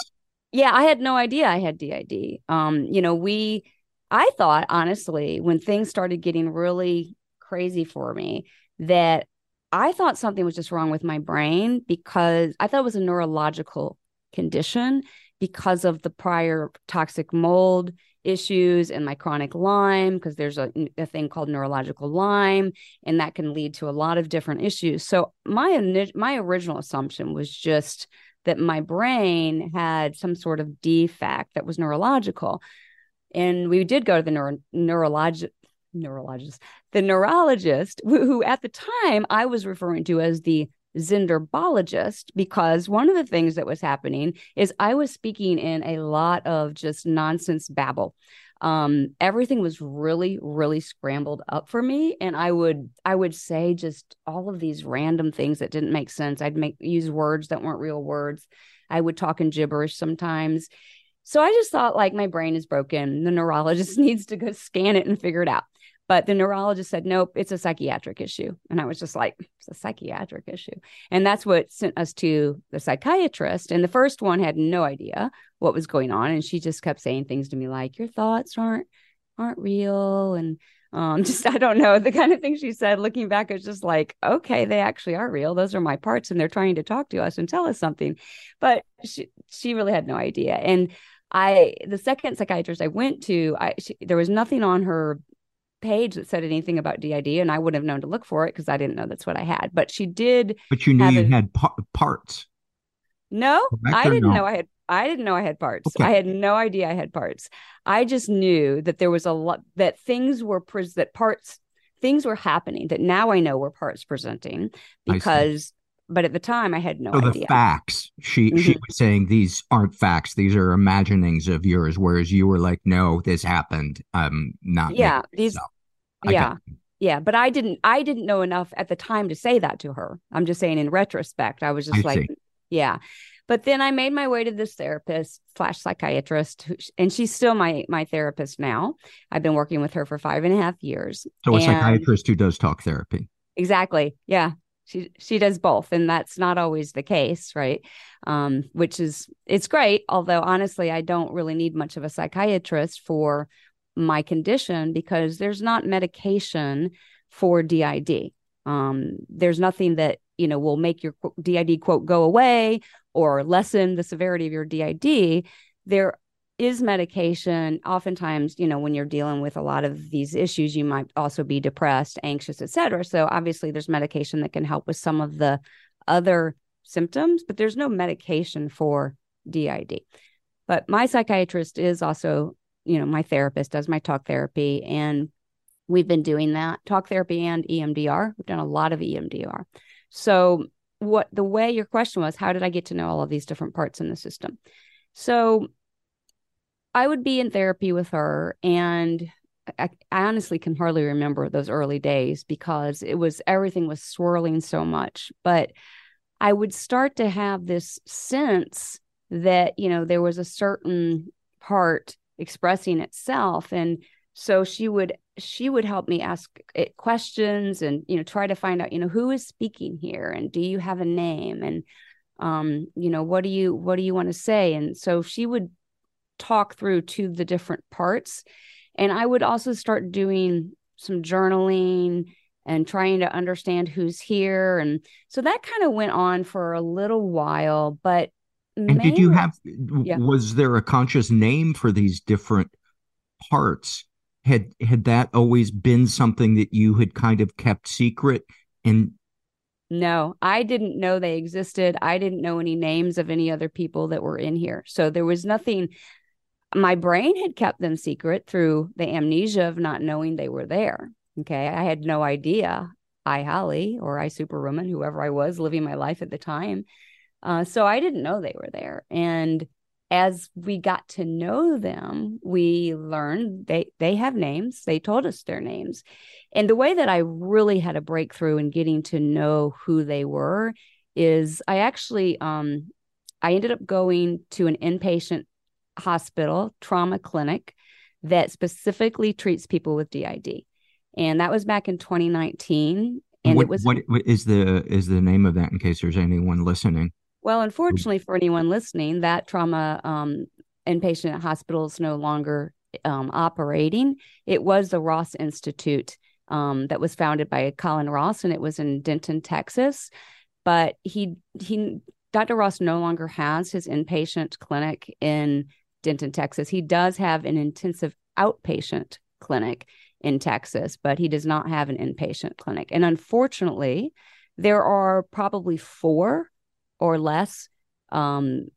yeah, I had no idea I had DID. Um, you know, we I thought honestly when things started getting really crazy for me that I thought something was just wrong with my brain because I thought it was a neurological condition because of the prior toxic mold issues and my chronic Lyme because there's a, a thing called neurological Lyme and that can lead to a lot of different issues. So my my original assumption was just that my brain had some sort of defect that was neurological. And we did go to the neuro- neurologist neurologist, the neurologist who, who at the time I was referring to as the Zinderbologist because one of the things that was happening is I was speaking in a lot of just nonsense babble. Um, everything was really, really scrambled up for me, and I would, I would say just all of these random things that didn't make sense. I'd make use words that weren't real words. I would talk in gibberish sometimes. So I just thought like my brain is broken. The neurologist needs to go scan it and figure it out. But the neurologist said, nope, it's a psychiatric issue. And I was just like, it's a psychiatric issue. And that's what sent us to the psychiatrist. And the first one had no idea what was going on. And she just kept saying things to me like, your thoughts aren't aren't real. And um, just I don't know the kind of thing she said. Looking back, it's just like, okay, they actually are real. Those are my parts, and they're trying to talk to us and tell us something. But she she really had no idea. And I, the second psychiatrist I went to, I she, there was nothing on her page that said anything about DID, and I wouldn't have known to look for it because I didn't know that's what I had. But she did. But you knew you a- had pa- parts. No, I didn't no? know I had. I didn't know I had parts. Okay. I had no idea I had parts. I just knew that there was a lot that things were pres that parts things were happening that now I know were parts presenting because. But at the time, I had no so the facts, she she Mhm. was saying these aren't facts; these are imaginings of yours. Whereas you were like, "No, this happened. I'm not." yeah, these. This up." I Yeah, got yeah, but I didn't. I didn't know enough at the time to say that to her. I'm just saying in retrospect, I was just I like, see. yeah. But then I made my way to this therapist slash psychiatrist, and she's still my my therapist now. I've been working with her for five and a half years. So a And- psychiatrist who does talk therapy. Exactly. Yeah. She she does both and that's not always the case, right? Um which is it's great, although honestly I don't really need much of a psychiatrist for my condition because there's not medication for DID. Um there's nothing that, you know, will make your DID quote go away or lessen the severity of your DID. There is medication oftentimes you know when you're dealing with a lot of these issues you might also be depressed anxious etc so obviously there's medication that can help with some of the other symptoms but there's no medication for did but my psychiatrist is also you know my therapist does my talk therapy and we've been doing that talk therapy and emdr we've done a lot of emdr so what the way your question was how did i get to know all of these different parts in the system? So I would be in therapy with her, and I, I honestly can hardly remember those early days because it was everything was swirling so much. But I would start to have this sense that, you know, there was a certain part expressing itself. And so she would she would help me ask it questions and you know try to find out you know who is speaking here and do you have a name and um you know what do you what do you want to say and so she would talk through to the different parts. And I would also start doing some journaling and trying to understand who's here. And so that kind of went on for a little while. But And did you have? Yeah. Was there a conscious name for these different parts? Had had that always been something that you had kind of kept secret? And No, I didn't know they existed. I didn't know any names of any other people that were in here. So there was nothing my brain had kept them secret through the amnesia of not knowing they were there. Okay. I had no idea I, Holly, or I, Superwoman, whoever I was living my life at the time. Uh, so I didn't know they were there. And as we got to know them, we learned they they have names. They told us their names. And the way that I really had a breakthrough in getting to know who they were is I actually um I ended up going to an inpatient hospital trauma clinic that specifically treats people with DID. And that was back in 2019 and what, it was what is the is the name of that in case there's anyone listening? Well, unfortunately for anyone listening, that trauma um, inpatient hospital is no longer um, operating. It was the Ross Institute um, that was founded by Colin Ross, and it was in Denton, Texas. But he he Dr. Ross no longer has his inpatient clinic in Denton, Texas. He does have an intensive outpatient clinic in Texas, but he does not have an inpatient clinic. And unfortunately, there are probably four or less um,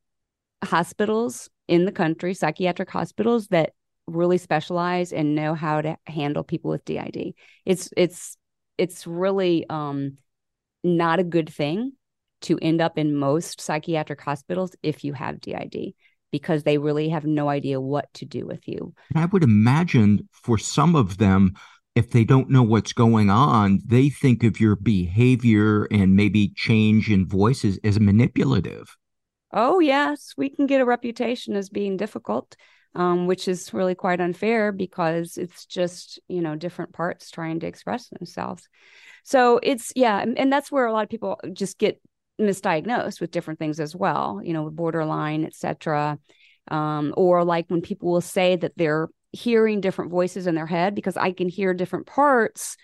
hospitals in the country, psychiatric hospitals that really specialize and know how to handle people with DID. It's it's it's really um, not a good thing to end up in most psychiatric hospitals if you have DID because they really have no idea what to do with you. I would imagine for some of them if they don't know what's going on, they think of your behavior and maybe change in voices as manipulative. Oh, yes, we can get a reputation as being difficult, um, which is really quite unfair because it's just, you know, different parts trying to express themselves. So it's, yeah, and, that's where a lot of people just get misdiagnosed with different things as well, you know, borderline, etc. Um, or like when people will say that they're hearing different voices in their head because I can hear different parts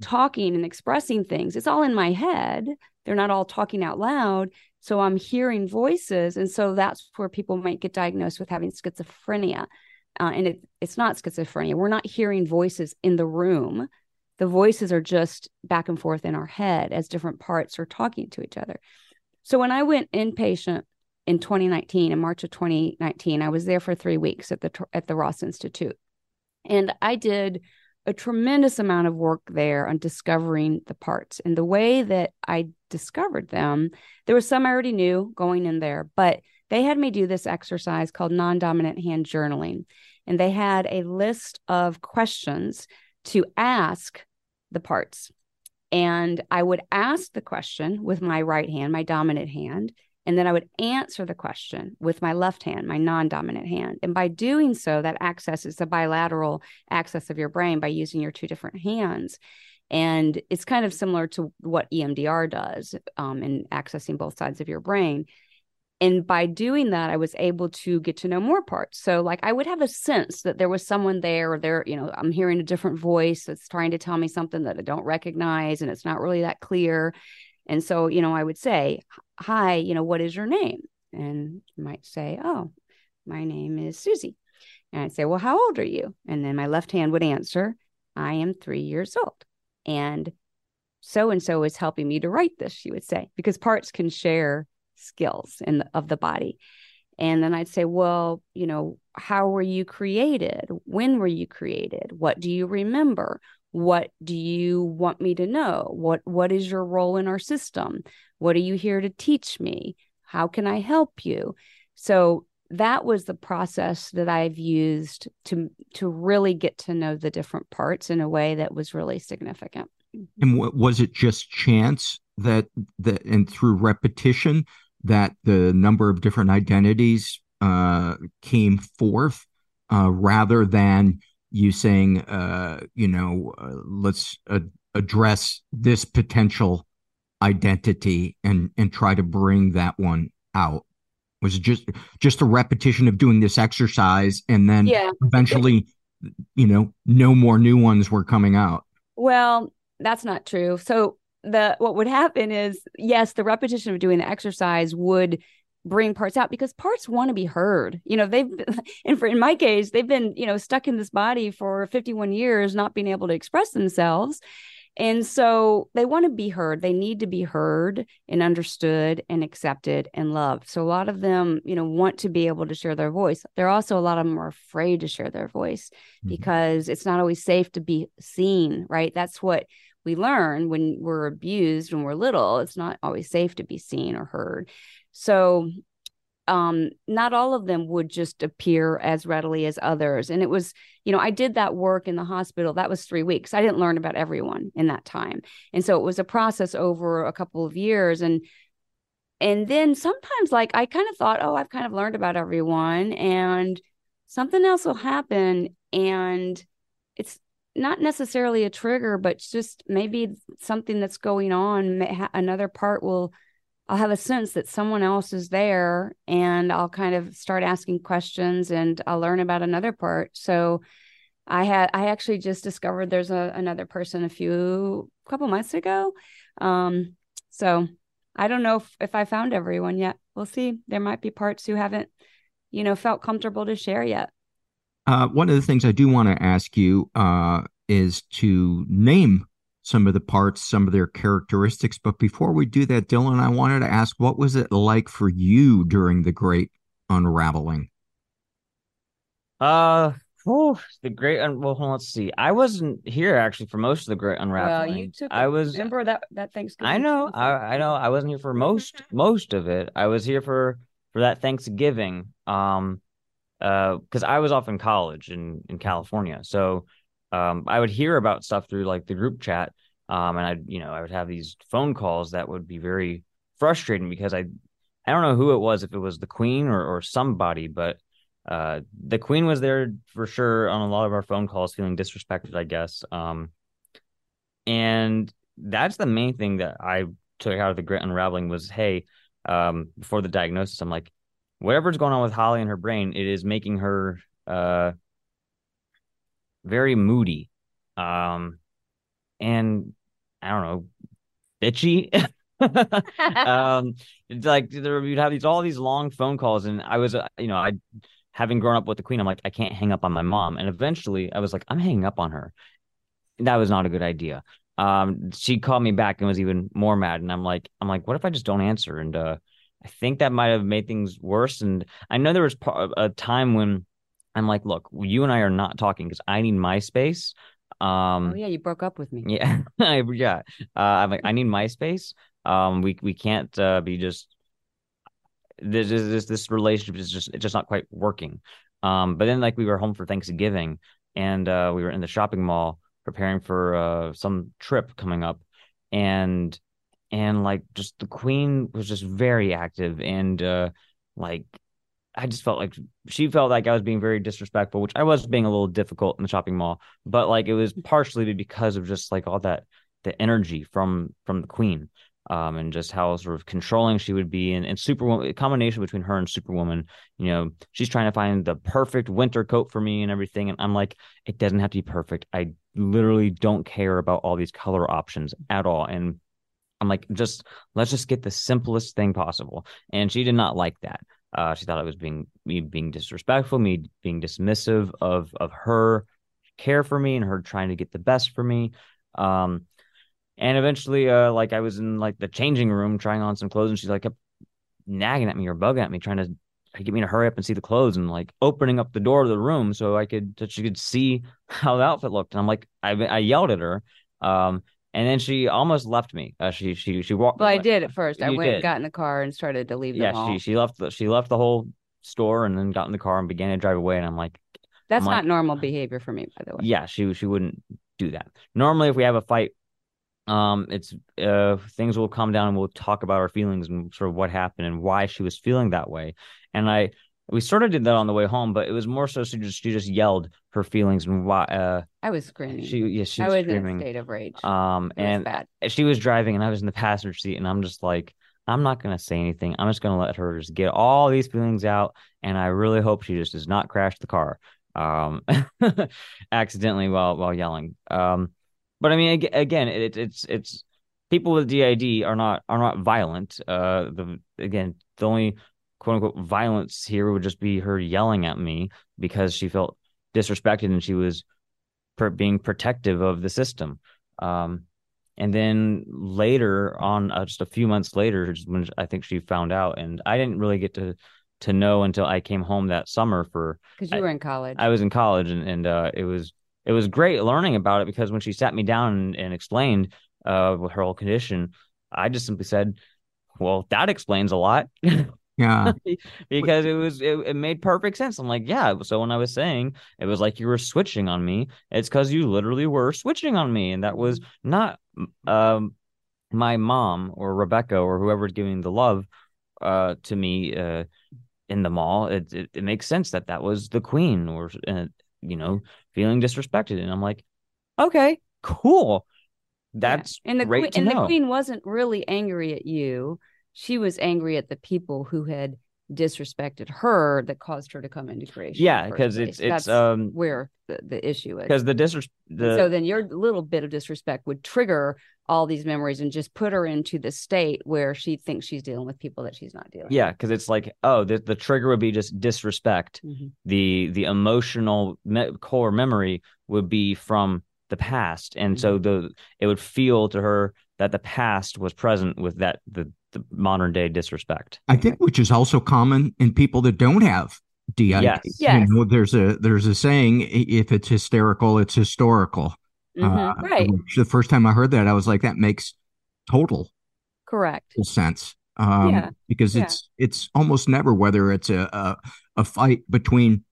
talking and expressing things. It's all in my head. They're not all talking out loud. So I'm hearing voices. And so that's where people might get diagnosed with having schizophrenia. Uh, and it, it's not schizophrenia. We're not hearing voices in the room. The voices are just back and forth in our head as different parts are talking to each other. So when I went inpatient in 2019 in march of 2019 i was there for three weeks at the at the ross institute. And i did a tremendous amount of work there on discovering the parts. And the way that i discovered them there was some i already knew going in there but they had me do this exercise called non-dominant hand journaling. And they had a list of questions to ask the parts. And i would ask the question with my right hand my dominant hand and then I would answer the question with my left hand, my non dominant hand. And by doing so, that accesses the bilateral access of your brain by using your two different hands. And it's kind of similar to what EMDR does um, in accessing both sides of your brain. And by doing that, I was able to get to know more parts. So, like, I would have a sense that there was someone there, or there, you know, I'm hearing a different voice that's trying to tell me something that I don't recognize, and it's not really that clear. And so, you know, I would say, Hi, you know, what is your name? And you might say, Oh, my name is Susie. And I'd say, Well, how old are you? And then my left hand would answer, I am three years old. And so and so is helping me to write this, she would say, because parts can share skills in the, of the body. And then I'd say, Well, you know, how were you created? When were you created? What do you remember? What do you want me to know? What what is your role in our system? What are you here to teach me? How can i help you? So that was the process that i've used to to really get to know the different parts in a way that was really significant. And was it just chance that that and through repetition that the number of different identities uh, came forth uh, rather than you saying, uh, you know, uh, let's uh, address this potential identity and and try to bring that one out? Was it just just a repetition of doing this exercise, and then yeah. eventually, you know, no more new ones were coming out? Well, that's not true. So the what would happen is yes, the repetition of doing the exercise would bring parts out because parts want to be heard. You know, they've and for in my case, they've been, you know, stuck in this body for 51 years, not being able to express themselves. And so they want to be heard. They need to be heard and understood and accepted and loved. So a lot of them, you know, want to be able to share their voice. There are also a lot of them are afraid to share their voice mm-hmm. because it's not always safe to be seen, right? That's what we learn when we're abused when we're little. It's not always safe to be seen or heard. So um, not all of them would just appear as readily as others. And it was, you know, I did that work in the hospital. That was three weeks. I didn't learn about everyone in that time. And so it was a process over a couple of years. And and then sometimes like I kind of thought, oh, I've kind of learned about everyone and something else will happen. And it's not necessarily a trigger, but just maybe something that's going on. Another part will I'll have a sense that someone else is there and I'll kind of start asking questions and I'll learn about another part. So I had I actually just discovered there's a, another person a few couple months ago. Um, so I don't know if, if I found everyone yet. We'll see. There might be parts who haven't, you know, felt comfortable to share yet. Uh, one of the things I do want to ask you uh, is to name some of the parts, some of their characteristics. But before we do that, Dylan, I wanted to ask what was it like for you during the great unraveling? Uh, oh, the great un- well, let's see. I wasn't here actually for most of the great unraveling. Well, you took. I was. Remember that that Thanksgiving. I know. I, I know. I wasn't here for most most of it. I was here for for that Thanksgiving. Um, uh, because I was off in college in in California, so um, I would hear about stuff through like the group chat, um, and I, you know, I would have these phone calls that would be very frustrating because I, I don't know who it was, if it was the Queen or or somebody, but uh, the Queen was there for sure on a lot of our phone calls, feeling disrespected, I guess. Um, and that's the main thing that I took out of the Great Unraveling was, hey, um, before the diagnosis, I'm like, whatever's going on with Holly in her brain, it is making her uh very moody, um, and I don't know, bitchy. um, like there, you'd have these all these long phone calls, and I was, uh, you know, I having grown up with the queen, I'm like, I can't hang up on my mom, and eventually I was like, I'm hanging up on her. That was not a good idea. Um, she called me back and was even more mad, and I'm like, I'm like, what if I just don't answer? And uh, I think that might have made things worse. And I know there was a time when I'm like, look, you and I are not talking because I need my space. Um, oh yeah, you broke up with me. Yeah, yeah. Uh, I'm like, I need my space. Um, we we can't uh, be just this is this this relationship is just it's just not quite working. Um, but then like we were home for Thanksgiving and uh, we were in the shopping mall preparing for uh, some trip coming up, and and like just the queen was just very active and uh, like I just felt like she felt like I was being very disrespectful, which I was being a little difficult in the shopping mall, but like it was partially because of just like all that the energy from from the queen, um, and just how sort of controlling she would be, and and Superwoman, combination between her and Superwoman. You know, she's trying to find the perfect winter coat for me and everything, and I'm like, it doesn't have to be perfect. I literally don't care about all these color options at all, and I'm like, just let's just get the simplest thing possible. And she did not like that. Uh, she thought it was being me being disrespectful, me being dismissive of of her care for me and her trying to get the best for me. Um, and eventually, uh, like I was in like the changing room trying on some clothes, and she's like kept nagging at me or bugging at me, trying to get me to hurry up and see the clothes, and like opening up the door of the room so I could so she could see how the outfit looked. And I'm like, I I yelled at her. Um, and then she almost left me. Uh, she she she walked. Well, I did at first. I went, did. got in the car, and started to leave. Yeah, she she left the she left the whole store, and then got in the car and began to drive away. And I'm like, that's I'm not like, normal behavior for me, by the way. Yeah, she she wouldn't do that. Normally, if we have a fight, um, it's uh things will calm down and we'll talk about our feelings and sort of what happened and why she was feeling that way. And I we sort of did that on the way home, but it was more so she just she just yelled her feelings and why. Uh, I was screaming. She yeah she was, I was screaming. in a state of rage. Um, and bad. she was driving, and I was in the passenger seat, and I'm just like, I'm not gonna say anything. I'm just gonna let her just get all these feelings out, and I really hope she just does not crash the car, um, accidentally while while yelling. Um, but I mean, again, it, it's it's people with DID are not are not violent. Uh, the again, the only quote unquote violence here would just be her yelling at me because she felt disrespected and she was per- being protective of the system. Um, and then later on, uh, just a few months later, when I think she found out, and I didn't really get to to know until I came home that summer for because you I- were in college. I was in college, and and uh, it was it was great learning about it because when she sat me down and, and explained uh her whole condition, I just simply said, "Well, that explains a lot." Yeah. because it was it, it made perfect sense. I'm like, yeah. So when I was saying it was like you were switching on me, it's because you literally were switching on me, and that was not um my mom or Rebecca or whoever's giving the love uh to me uh in the mall. It it, it makes sense that that was the queen or uh, you know feeling disrespected, and I'm like, okay, cool. That's and the great and know. the queen wasn't really angry at you. She was angry at the people who had disrespected her that caused her to come into creation. Yeah, in the 'cause first it's- place. it's, That's um, where the, the issue is. because the disrespect. the so then your little bit of disrespect would trigger all these memories and just put her into the state where she thinks she's dealing with people that she's not dealing. Yeah, because it's like, oh, the, the trigger would be just disrespect. Mhm. The the emotional me- core memory would be from the past, and so the it would feel to her that the past was present with that the the modern day disrespect. I think which is also common in people that don't have DID. Yes. Yes. You know, there's a there's a saying if it's hysterical, it's historical. Mhm. Uh, right. which the first time I heard that, I was like, that makes total Correct. sense. Um, Yeah. because Yeah. it's it's almost never whether it's a, a a fight between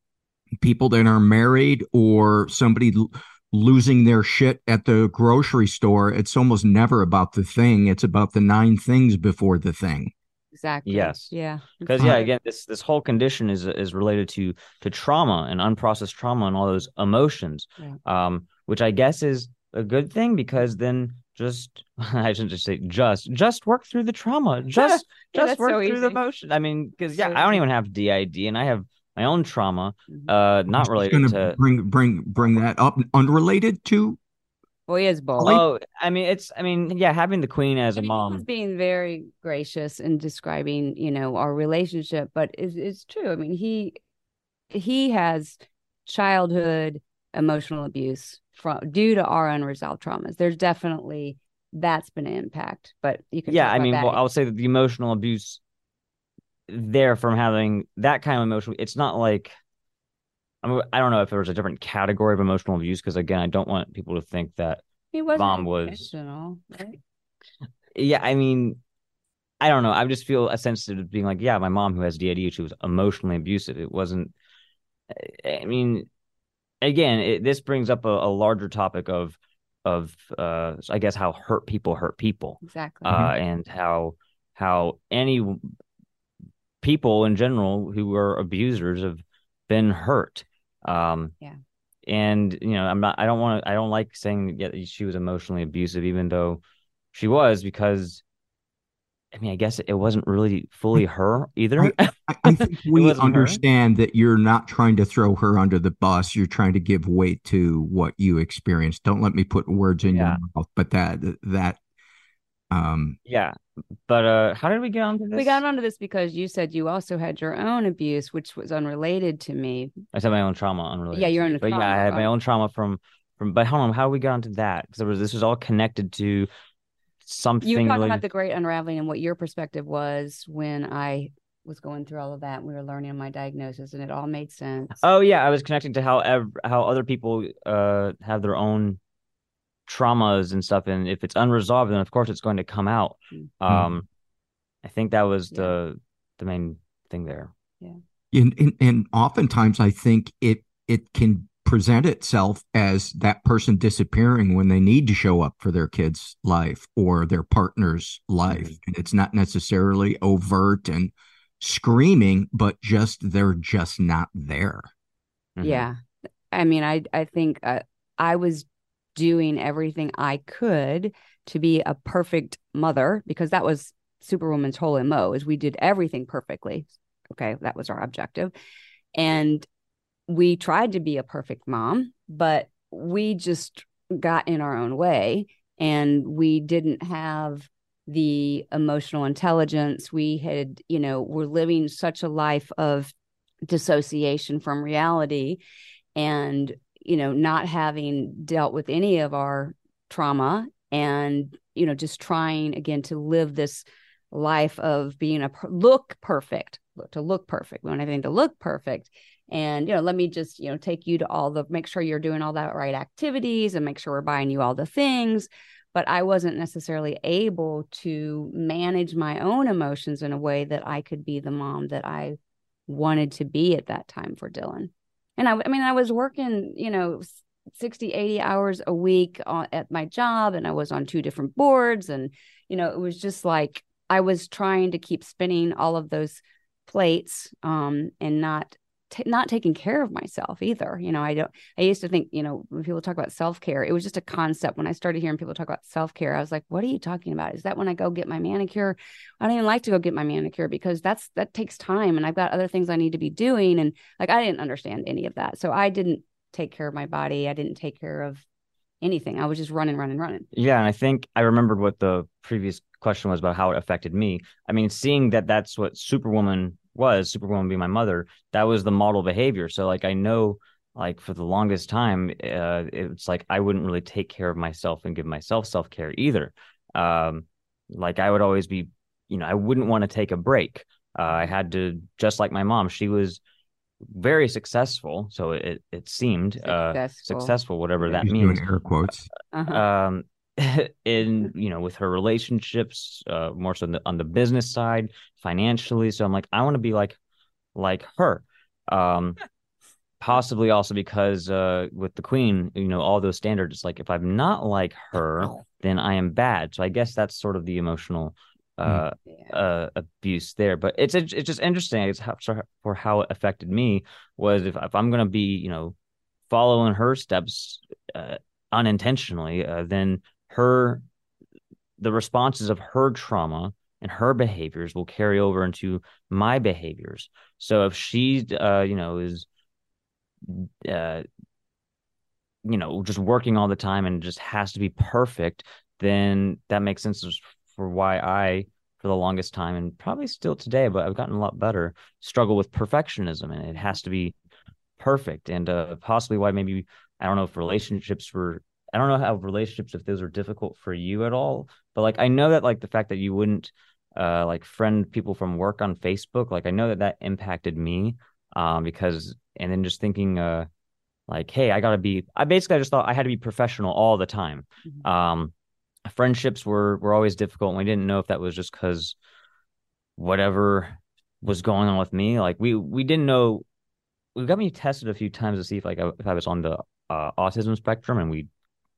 people that are married or somebody l- losing their shit at the grocery store. It's almost never about the thing. It's about the nine things before the thing. Exactly. Yes. Yeah. Because yeah, again, this this whole condition is is related to to trauma and unprocessed trauma and all those emotions, Yeah. um, which I guess is a good thing because then just I shouldn't just say just just work through the trauma, just Yeah, just that's work so through the emotion. I mean, because yeah, So I don't easy. even have DID and I have my own trauma, Mhm. uh, not Just related gonna bring bring bring that up, unrelated to Well, he is both. Oh, I mean, it's I mean, yeah, having the queen as a I mean, he was mom. being very gracious in describing, you know, our relationship, but it's, it's true. I mean, he he has childhood emotional abuse from due to our unresolved traumas. There's definitely that's been an impact, but you can Yeah, I mean, well, I would say that the emotional abuse there from having that kind of emotional. It's not like I mean, I don't know if there was a different category of emotional abuse because again, I don't want people to think that. he wasn't mom was- right? Yeah, I mean, I don't know. I just feel a sense of being like, yeah, my mom who has DID, she was emotionally abusive. It wasn't. I mean, again, it, this brings up a, a larger topic of of uh, I guess how hurt people hurt people. Exactly. uh, and how how any people in general who are abusers have been hurt. Um, Yeah. And you know, I'm not. I don't want to. I don't like saying yeah, she was emotionally abusive, even though she was, because I mean, I guess it wasn't really fully her either. I, I think we wasn't her. understand that you're not trying to throw her under the bus. You're trying to give weight to what you experienced. Don't let me put words in Yeah. your mouth, but that that um yeah. But uh, how did we get onto this? we got onto this because you said you also had your own abuse, which was unrelated to me. I said my own trauma, unrelated. Yeah, your own trauma. But yeah, I had my own trauma from from. But hold on, how we got onto that? Because was this was all connected to something. You talked related- about the great unraveling and what your perspective was when I was going through all of that. and We were learning my diagnosis, and it all made sense. Oh yeah, I was connecting to how ev- how other people uh have their own traumas and stuff, and if it's unresolved, then of course it's going to come out. Mm-hmm. Um, I think that was the the main thing there. Yeah. And, and and oftentimes I think it it can present itself as that person disappearing when they need to show up for their kid's life or their partner's life Mhm. and it's not necessarily overt and screaming but just they're just not there Mhm. Yeah. I mean, I I think uh, I was doing everything I could to be a perfect mother because that was Superwoman's whole MO is we did everything perfectly. Okay, that was our objective. And we tried to be a perfect mom, but we just got in our own way and we didn't have the emotional intelligence. We had, you know, we're living such a life of dissociation from reality and you know not having dealt with any of our trauma and you know, just trying again to live this life of being a look perfect, to look perfect. We want everything to look perfect. And, you know, let me just, you know, take you to all the, make sure you're doing all that right activities and make sure we're buying you all the things. But I wasn't necessarily able to manage my own emotions in a way that I could be the mom that I wanted to be at that time for Dylan. And I, I mean, I was working, you know, 60 80 hours a week on, at my job and i was on two different boards and you know it was just like i was trying to keep spinning all of those plates um, and not t- not taking care of myself either you know i don't i used to think you know when people talk about self-care it was just a concept when i started hearing people talk about self-care i was like what are you talking about is that when i go get my manicure i don't even like to go get my manicure because that's that takes time and i've got other things i need to be doing and like i didn't understand any of that so i didn't take care of my body. I didn't take care of anything. I was just running, running, running. Yeah, and I think I remembered what the previous question was about how it affected me. I mean, seeing that that's what Superwoman was, Superwoman being my mother, that was the model behavior. So like I know like for the longest time uh it's like I wouldn't really take care of myself and give myself self-care either. Um like I would always be, you know, I wouldn't want to take a break. Uh, I had to just like my mom, she was very successful. So it it seemed successful, uh, successful whatever that means. Doing air quotes. Uh-huh. Um, in you know with her relationships, uh, more so on the, on the business side, financially. So I'm like, I want to be like like her. Um, possibly also because uh, with the queen, you know, all those standards. it's Like if I'm not like her, then I am bad. So I guess that's sort of the emotional uh, yeah. uh, abuse there. But it's it's just interesting. It's how, for how it affected me was if if I'm gonna be you know following her steps uh, unintentionally, uh, then her the responses of her trauma and her behaviors will carry over into my behaviors. So if she uh, you know is uh, you know just working all the time and just has to be perfect then that makes sense for why I, for the longest time, and probably still today, but I've gotten a lot better, struggle with perfectionism, and it has to be perfect, and uh, possibly why maybe I don't know if relationships were. I don't know how relationships if those are difficult for you at all, but like I know that like the fact that you wouldn't uh like friend people from work on Facebook, like I know that that impacted me um because and then just thinking uh like hey I got to be I basically I just thought I had to be professional all the time. Mm-hmm. Um friendships were were always difficult and we didn't know if that was just because whatever was going on with me like we we didn't know we got me tested a few times to see if like I, if I was on the uh, autism spectrum and we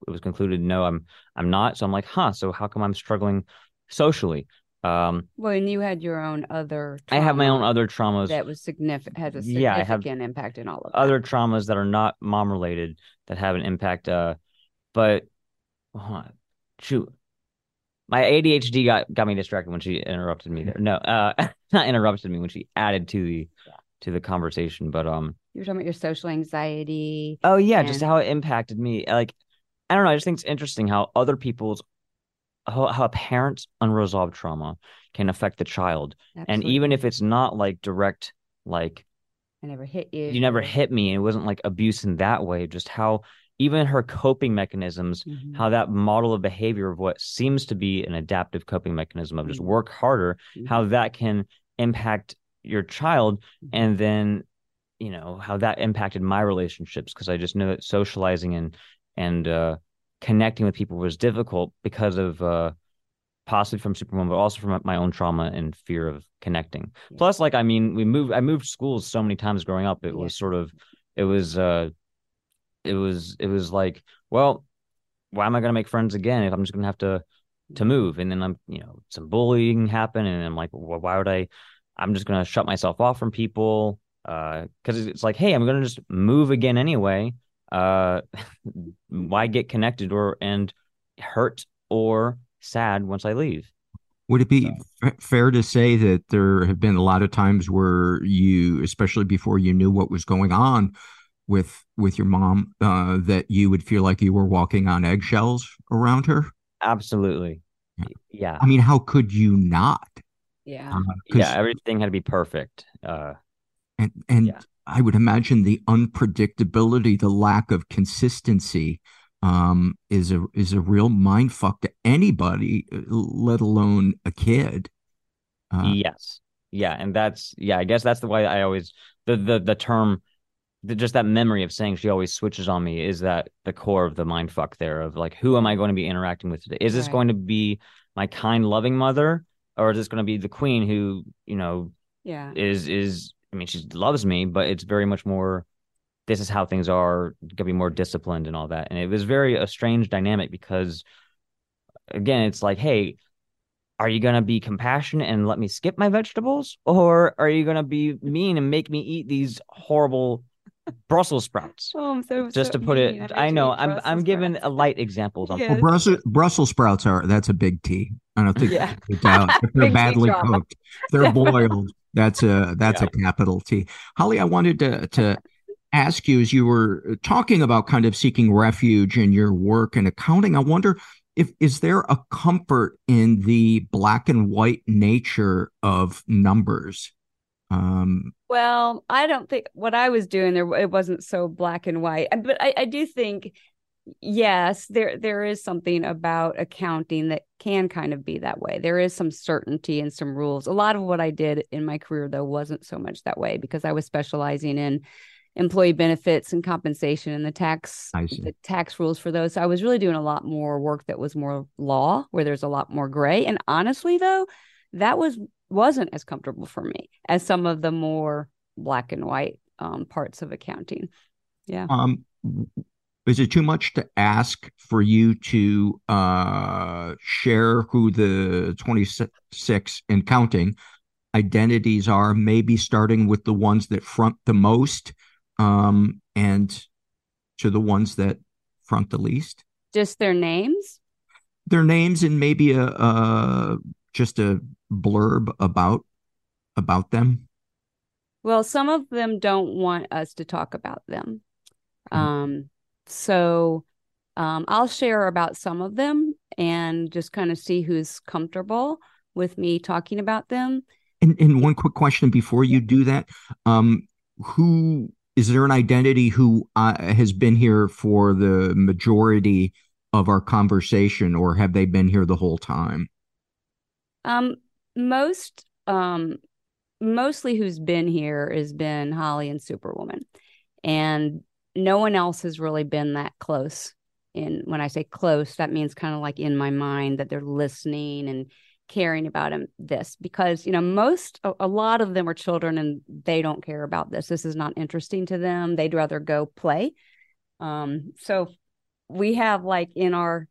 it was concluded no I'm I'm not so I'm like huh so how come I'm struggling socially um well and you had your own other I have my own other traumas that was significant had a significant yeah, I have impact in all of that. other traumas that are not mom related that have an impact uh but shoot my ADHD got got me distracted when she interrupted me there. No, uh not interrupted me when she added to the yeah. to the conversation, but um you were talking about your social anxiety. Oh yeah, and... just how it impacted me. Like I don't know, I just think it's interesting how other people's how, how a parent's unresolved trauma can affect the child. Absolutely. And even if it's not like direct like I never hit you. You never hit me. It wasn't like abuse in that way, just how even her coping mechanisms, mm-hmm. how that model of behavior of what seems to be an adaptive coping mechanism of just mm-hmm. work harder, mm-hmm. how that can impact your child. Mm-hmm. And then, you know, how that impacted my relationships because I just know that socializing and, and, uh, connecting with people was difficult because of, uh, possibly from Superwoman, but also from my own trauma and fear of connecting. Yeah. Plus, like I mean, we moved. I moved schools so many times growing up. It yeah. was sort of, it was uh, it was it was like, well, why am I gonna make friends again if I'm just gonna have to to move? And then I'm you know some bullying happened, and I'm like, well, why would I? I'm just gonna shut myself off from people because uh, it's like, hey, I'm gonna just move again anyway. Uh, why get connected or and hurt or sad once I leave? Would it be so. f- fair to say that there have been a lot of times where you, especially before you knew what was going on, with with your mom uh, that you would feel like you were walking on eggshells around her? Absolutely. Yeah. yeah. I mean, how could you not? Yeah. Uh, yeah. Everything had to be perfect. Uh, and and yeah. I would imagine the unpredictability, the lack of consistency um, is a is a real mind fuck to anybody, let alone a kid. Uh, yes, yeah, and that's yeah. I guess that's the way I always the the the term. The, just that memory of saying she always switches on me is that the core of the mind fuck there of like who am I going to be interacting with today? Is this right. going to be my kind, loving mother, or is this going to be the queen who you know yeah is is I mean she loves me, but it's very much more this is how things are gonna be more disciplined and all that and it was very a strange dynamic because again it's like hey are you gonna be compassionate and let me skip my vegetables or are you gonna be mean and make me eat these horrible Brussels sprouts. Oh, I'm so just so to put it. I know. I'm Brussels I'm giving a light examples. On yes. well, Brussels, Brussels sprouts are that's a big T. I don't think yeah. they're badly cooked, they're boiled. That's a that's yeah. a capital T. Holly, I wanted to to ask you as you were talking about kind of seeking refuge in your work and accounting. I wonder if is there a comfort in the black and white nature of numbers um, well i don't think what i was doing there it wasn't so black and white but i, I do think yes there there is something about accounting that can kind of be that way there is some certainty and some rules a lot of what i did in my career though wasn't so much that way because i was specializing in employee benefits and compensation and the tax the tax rules for those. So I was really doing a lot more work that was more law, where there's a lot more gray. And honestly, though, that was wasn't as comfortable for me as some of the more black and white um, parts of accounting. Yeah. Um, is it too much to ask for you to uh, share who the 26 and counting identities are, maybe starting with the ones that front the most um, and to the ones that front the least? Just their names? Their names and maybe a, a just a blurb about about them. Well, some of them don't want us to talk about them. Mm-hmm. Um, so um, I'll share about some of them and just kind of see who's comfortable with me talking about them. And, and one quick question before you do that: um, Who is there an identity who uh, has been here for the majority of our conversation or have they been here the whole time? Um most um mostly who's been here has been holly and superwoman. And no one else has really been that close in when i say close that means kind of like in my mind that they're listening and caring about him this because you know most a, a, lot of them are children and they don't care about this. This is not interesting to them. They'd rather go play. Um so we have like in our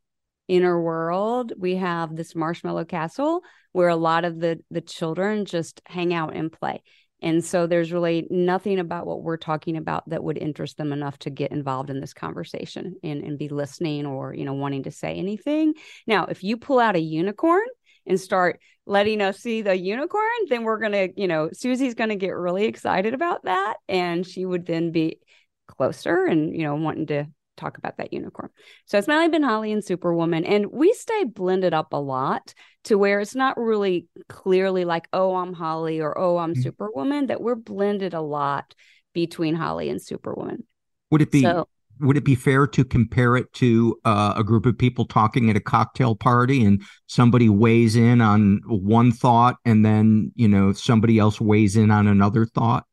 inner world we have this marshmallow castle where a lot of the the children just hang out and play and so there's really nothing about what we're talking about that would interest them enough to get involved in this conversation and, and be listening or you know wanting to say anything now if you pull out a unicorn and start letting us see the unicorn, then we're going to, you know, Susie's going to get really excited about that. And she would then be closer and, you know, wanting to talk about that unicorn. So it's been Holly and Superwoman. And we stay blended up a lot to where it's not really clearly like, oh, I'm Holly or oh, I'm mm-hmm. Superwoman, that we're blended a lot between Holly and Superwoman. Would it be so, would it be fair to compare it to uh, a group of people talking at a cocktail party and somebody weighs in on one thought and then you know somebody else weighs in on another thought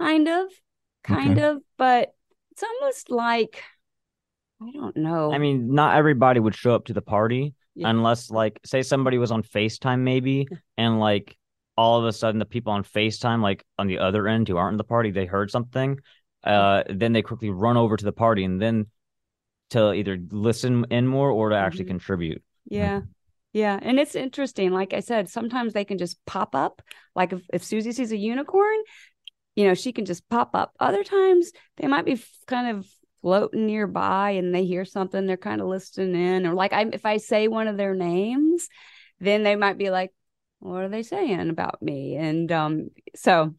kind of kind okay. of but it's almost like i don't know i mean not everybody would show up to the party yeah. unless like say somebody was on facetime maybe and like all of a sudden the people on facetime like on the other end who aren't in the party they heard something uh, then they quickly run over to the party and then to either listen in more or to actually mm-hmm. contribute. Yeah. Yeah. And it's interesting. Like I said, sometimes they can just pop up. Like if, if Susie sees a unicorn, you know, she can just pop up. Other times they might be kind of floating nearby and they hear something, they're kind of listening in. Or like I, if I say one of their names, then they might be like, what are they saying about me? And um, so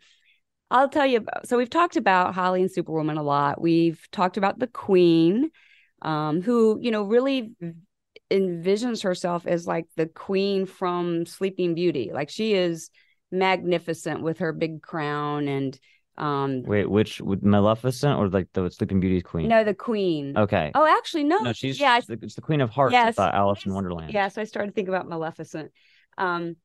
I'll tell you. About, so we've talked about Holly and Superwoman a lot. We've talked about the Queen, um, who you know really envisions herself as like the queen from Sleeping Beauty. Like she is magnificent with her big crown and Um, Wait, which with Maleficent or like the Sleeping Beauty's queen? no, the queen. Okay. Oh, actually, no. no, she's yeah, I- it's the, it's the Queen of Hearts. Yes, I Alice in Wonderland. Yeah, so I started thinking about Maleficent. Um,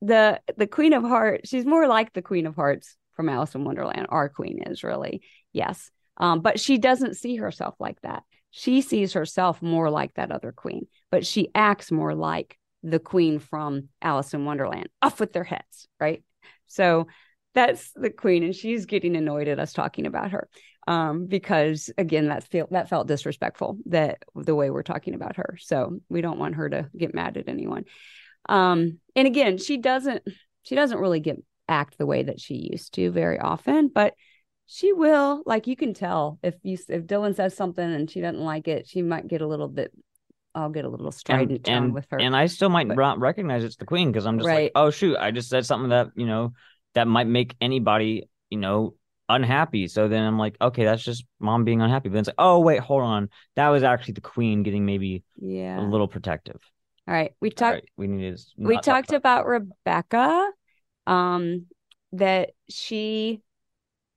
the the Queen of Hearts, she's more like the Queen of Hearts from Alice in Wonderland. Our queen is really, yes. Um, but she doesn't see herself like that. She sees herself more like that other queen, but she acts more like the queen from Alice in Wonderland. Off with their heads, right? So that's the queen, and she's getting annoyed at us talking about her um, because again, that feel that felt disrespectful that the way we're talking about her. So we don't want her to get mad at anyone. Um, and again, she doesn't she doesn't really get act the way that she used to very often, but she will. Like you can tell if you if Dylan says something and she doesn't like it, she might get a little bit. I'll get a little strident and, and, with her. and I still might But- not recognize it's the queen because I'm just Right. like, oh shoot, I just said something that you know that might make anybody you know unhappy. So then I'm like, okay, that's just mom being unhappy. But then it's like, oh wait, hold on, that was actually the queen getting maybe yeah. a little protective. All right. We talked. right, we need to. we not talk talked about Rebecca um that she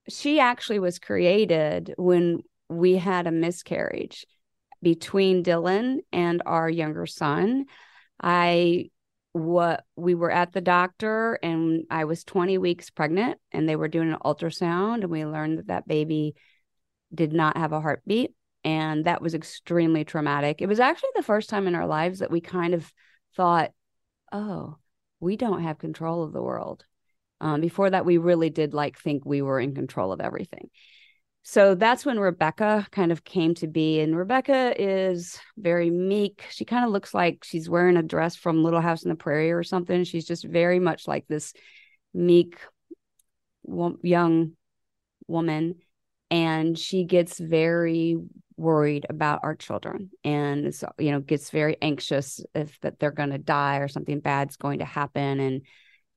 she actually was created when we had a miscarriage between Dylan and our younger son I what we were at the doctor and I was 20 weeks pregnant and they were doing an ultrasound and we learned that that baby did not have a heartbeat and that was extremely traumatic. It was actually the first time in our lives that we kind of thought, "Oh, we don't have control of the world." Um, before that, we really did like think we were in control of everything. So that's when Rebecca kind of came to be. And Rebecca is very meek. She kind of looks like she's wearing a dress from Little House in the Prairie or something. She's just very much like this meek young woman. And she gets very worried about our children and you know gets very anxious if that they're going to die or something bad's going to happen and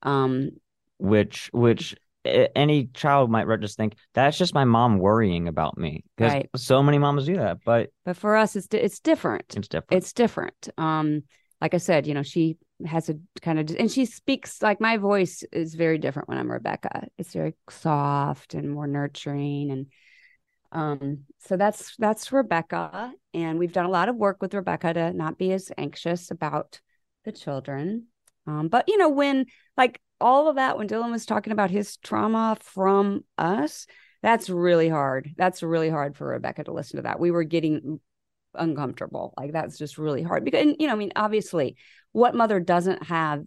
um which which any child might just think that's just my mom worrying about me because Right. so many moms do that, but but for us it's it's different. It's different. it's different. Um like i said you know she has a kind of and she speaks like my voice is very different when i'm rebecca. It's very soft and more nurturing and um so that's that's rebecca. And we've done a lot of work with rebecca to not be as anxious about the children. Um but you know when like all of that when dylan was talking about his trauma from us that's really hard that's really hard for rebecca to listen to that we were getting uncomfortable. Like that's just really hard because and, you know, I mean, obviously, what mother doesn't have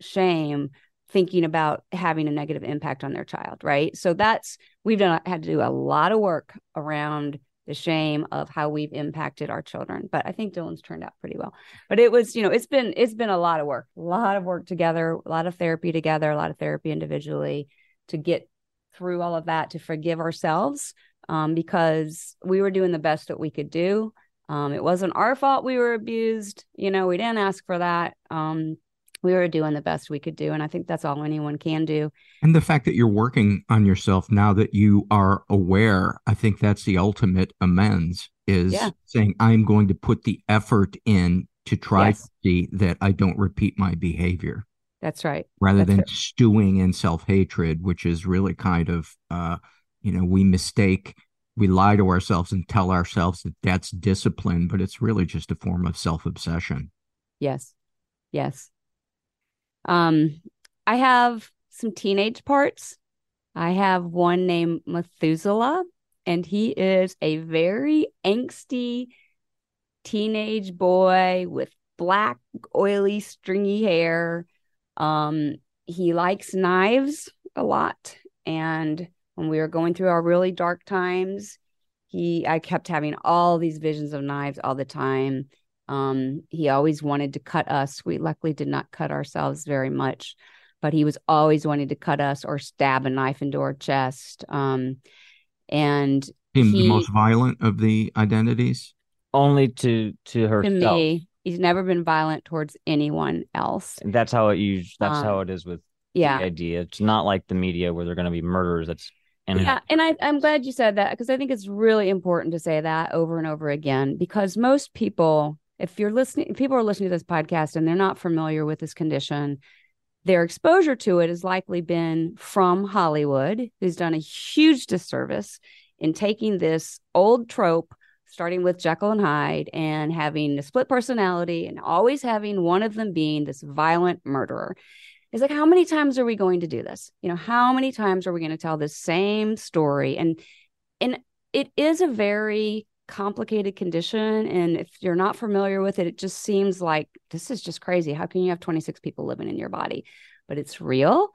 shame thinking about having a negative impact on their child, right? So that's we've done had to do a lot of work around the shame of how we've impacted our children. But I think Dylan's turned out pretty well. But it was, you know, it's been it's been a lot of work, a lot of work together, a lot of therapy together, a lot of therapy individually to get through all of that to forgive ourselves um, because we were doing the best that we could do. Um, it wasn't our fault we were abused. You know, we didn't ask for that. Um, we were doing the best we could do. And I think that's all anyone can do. And the fact that you're working on yourself now that you are aware, I think that's the ultimate amends is Yeah. saying, I'm going to put the effort in to try Yes. to see that I don't repeat my behavior That's right. rather That's than it. stewing in self hatred, which is really kind of, uh, you know, we mistake, we lie to ourselves and tell ourselves that that's discipline, but it's really just a form of self obsession. Yes. Yes. Um, I have some teenage parts. I have one named Methuselah, and he is a very angsty teenage boy with black, oily, stringy hair. Um, he likes knives a lot. And when we were going through our really dark times, he I kept having all these visions of knives all the time. Um, he always wanted to cut us. We luckily did not cut ourselves very much, but he was always wanting to cut us or stab a knife into our chest. Um, and Him, the he- most violent of the identities. Only to to to herself. me, he's never been violent towards anyone else. And that's how it usually. That's Um, how it is with Yeah. the idea. It's not like the media where they're going to be murderers. That's and yeah, and I, I'm glad you said that because I think it's really important to say that over and over again because most people, if you're listening, if people are listening to this podcast and they're not familiar with this condition, their exposure to it has likely been from Hollywood, who's done a huge disservice in taking this old trope, starting with Jekyll and Hyde, and having a split personality and always having one of them being this violent murderer. It's like, how many times are we going to do this? You know, how many times are we going to tell the same story? And and it is a very complicated condition. And if you're not familiar with it, it just seems like this is just crazy. How can you have 26 people living in your body? But it's real.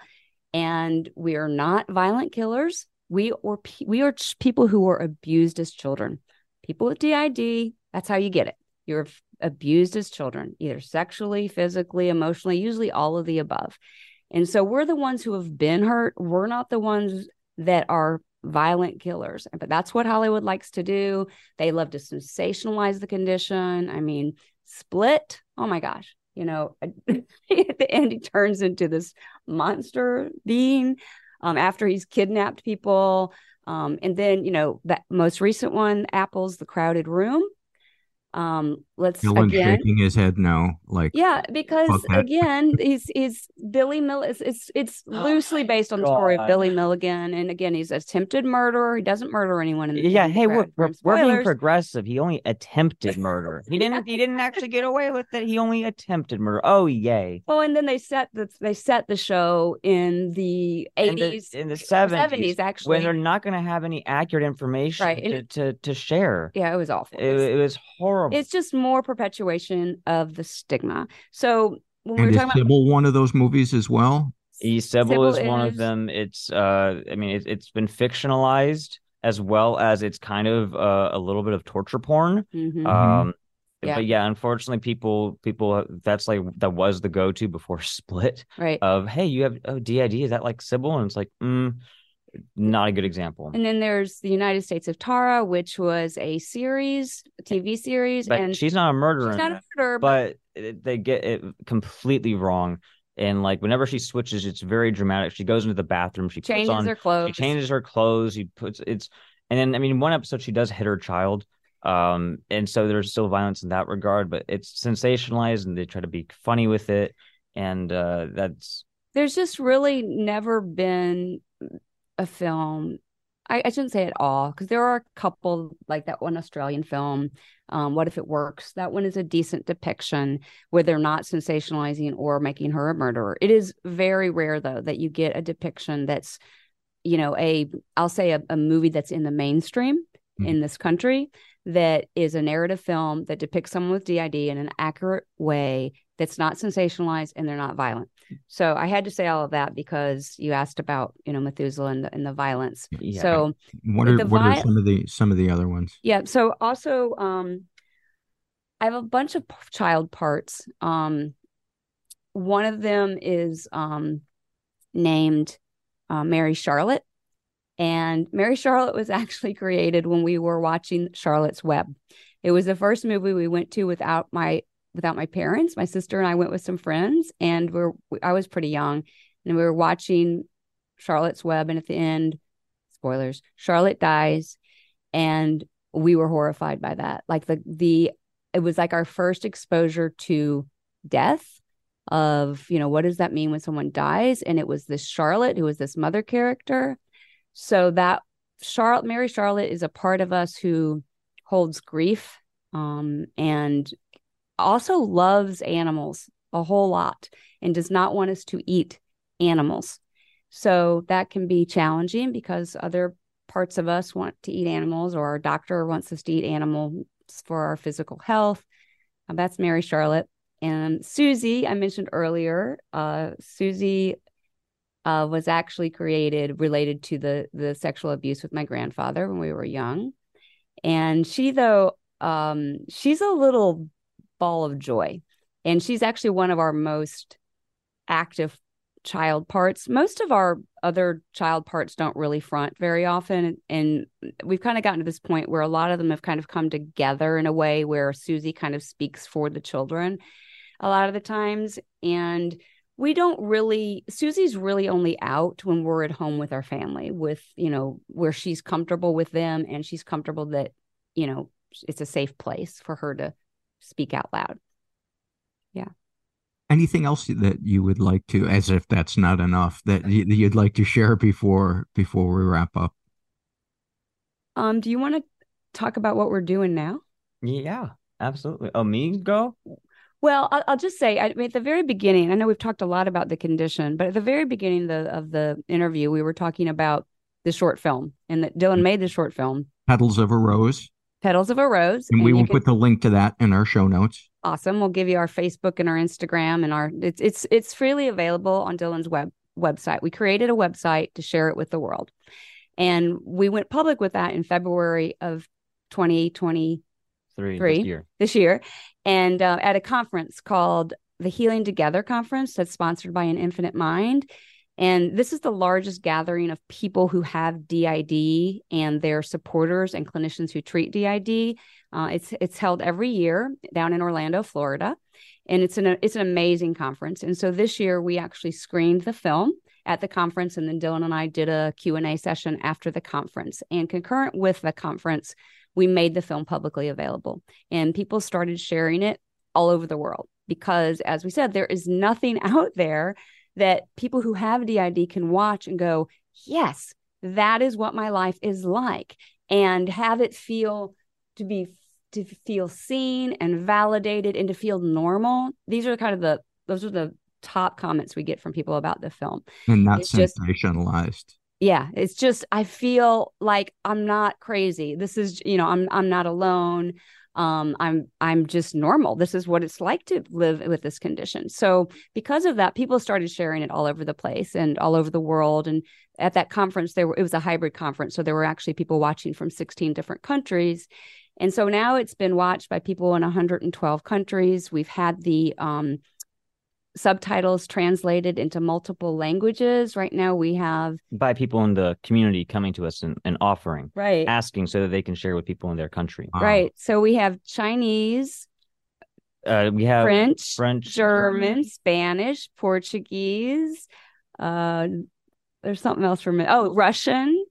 And we are not violent killers. We or we are people who were abused as children. People with DID, that's how you get it. You're abused as children, either sexually, physically, emotionally, usually all of the above. And so we're the ones who have been hurt. We're not the ones that are violent killers. But that's what Hollywood likes to do. They love to sensationalize the condition. I mean, Split, oh my gosh, you know, at the end, he turns into this monster being um, after he's kidnapped people. Um, and then, you know, that most recent one, Apple's The Crowded Room. Um, let's Dylan again shaking his head no, like yeah, because again, he's he's Billy Mill. It's it's, it's loosely based on the story of Billy Milligan, and again, he's a attempted murderer. He doesn't murder anyone. In the Yeah, hey, we're, we're, we're being progressive. He only attempted murder. He didn't. He didn't actually get away with it. He only attempted murder. Oh, yay! Well, and then they set the they set the show in the In the- eighties, in the seventies, actually. when they're not going to have any accurate information Right, to, to to share. yeah, it was awful. It, it was horrible. It's just more perpetuation of the stigma. So when we and were is talking about Sybil one of those movies as well? E Sybil Sybil is one of them. It's uh, I mean, it, it's been fictionalized as well as it's kind of uh, a little bit of torture porn. Mhm. Um, Yeah. but yeah, unfortunately, people people that's like that was the go to before Split right. of hey, you have oh DID is that like Sybil? And it's like mm, not a good example. And then there's the United States of Tara, which was a series, a TV series, But and she's not a murderer. she's not a murderer, but but they get it completely wrong. And like whenever she switches, it's very dramatic. She goes into the bathroom, she changes puts on, her clothes. she changes her clothes. She puts it's, and then I mean, one episode she does hit her child, um, and so there's still violence in that regard, but it's sensationalized and they try to be funny with it, and uh, that's There's just really never been a film. I, I shouldn't say it all because there are a couple like that one Australian film. Um, what if it works? That one is a decent depiction where they're not sensationalizing or making her a murderer. It is very rare though that you get a depiction that's, you know, a I'll say a, a movie that's in the mainstream Mhm. in this country that is a narrative film that depicts someone with DID in an accurate way that's not sensationalized and they're not violent. So I had to say all of that because you asked about you know Methuselah and the, and the violence. yeah. So What are what are some of the some of the other ones? yeah. So also, um, I have a bunch of child parts. Um, one of them is um, named uh, Mary Charlotte, and Mary Charlotte was actually created when we were watching Charlotte's Web. It was the first movie we went to without my without my parents. My sister and I went with some friends, and we're I was pretty young, and we were watching Charlotte's Web, and at the end, spoilers, Charlotte dies, and we were horrified by that. Like the the it was like our first exposure to death of, you know, what does that mean when someone dies? And it was this Charlotte who was this mother character. So that Charlotte Mary Charlotte is a part of us who holds grief um and also loves animals a whole lot and does not want us to eat animals. So that can be challenging because other parts of us want to eat animals or our doctor wants us to eat animals for our physical health. Uh, that's Mary Charlotte. And Susie, I mentioned earlier, uh, Susie uh, was actually created related to the the sexual abuse with my grandfather when we were young. And she, though, um, she's a little ball of joy. And she's actually one of our most active child parts. Most of our other child parts don't really front very often. And we've kind of gotten to this point where a lot of them have kind of come together in a way where Susie kind of speaks for the children a lot of the times. And we don't really, Susie's really only out when we're at home with our family, with, you know, where she's comfortable with them and she's comfortable that, you know, it's a safe place for her to speak out loud. Yeah. Anything else that you would like to, as if that's not enough, that you- that you'd like to share before before we wrap up? Um, do you want to talk about what we're doing now? Yeah, absolutely. Oh, me go? Well, I'll, I'll just say, I mean, at the very beginning, I know we've talked a lot about the condition, but at the very beginning of the, of the interview, we were talking about the short film and that Dylan made the short film, Petals of a Rose, Petals of a Rose. and we you will can- put the link to that in our show notes. awesome. We'll give you our Facebook and our Instagram and our it's it's it's freely available on Dylan's web website. We created a website to share it with the world. And we went public with that in February of 2020 Three, Three. this year. this year and uh, at a conference called the Healing Together conference that's sponsored by an Infinite Mind. And this is the largest gathering of people who have DID and their supporters and clinicians who treat DID. Uh, it's it's held every year down in Orlando, Florida, and it's an it's an amazing conference. And so this year we actually screened the film at the conference, and then Dylan and I did a Q and A session after the conference. And concurrent with the conference, we made the film publicly available and people started sharing it all over the world because as we said there is nothing out there that people who have DID can watch and go yes that is what my life is like and have it feel to be to feel seen and validated and to feel normal. These are kind of the those are the top comments we get from people about the film. And not It's just- sensationalized. yeah it's just i feel like i'm not crazy. This is you know i'm i'm not alone um i'm i'm just normal. This is what it's like to live with this condition. So because of that people started sharing it all over the place and all over the world. And at that conference there were it was a hybrid conference. So there were actually people watching from 16 different countries. And so now it's been watched by people in 112 countries. We've had the um subtitles translated into multiple languages right now we have By people in the community coming to us and, and offering, right asking so that they can share with people in their country. Wow. Right. So we have Chinese, Uh, we have French, French, German, Spanish, Portuguese. Uh, there's something else for me. Oh, Russian.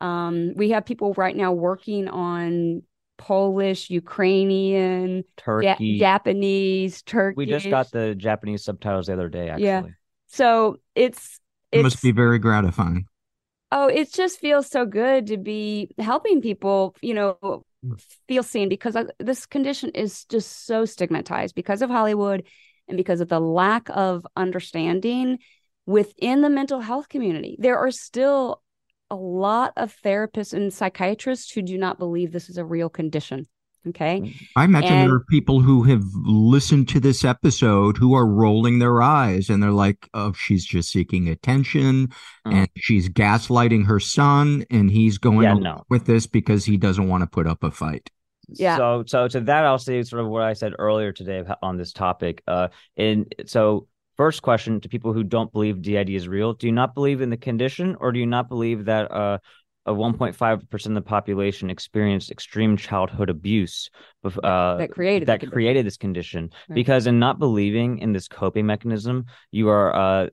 Um, we have people right now working on Polish, Ukrainian, Ja- Turkey. Japanese, Turkish. we just got the Japanese subtitles the other day, actually. Yeah. So it's It must be very gratifying. Oh, it just feels so good to be helping people, you know, feel seen because uh, this condition is just so stigmatized because of Hollywood and because of the lack of understanding within the mental health community. There are still a lot of therapists and psychiatrists who do not believe this is a real condition. Okay. I imagine And- there are people who have listened to this episode who are rolling their eyes and they're like, oh, she's just seeking attention Mm. and she's gaslighting her son and he's going Yeah, no. with this because he doesn't want to put up a fight. Yeah. So, so to that, I'll say sort of what I said earlier today on this topic. Uh, and so, first question to people who don't believe DID is real: Do you not believe in the condition, or do you not believe that uh, a 1.5 percent of the population experienced extreme childhood abuse uh, That created that created this condition? Right. Because in not believing in this coping mechanism, you are uh,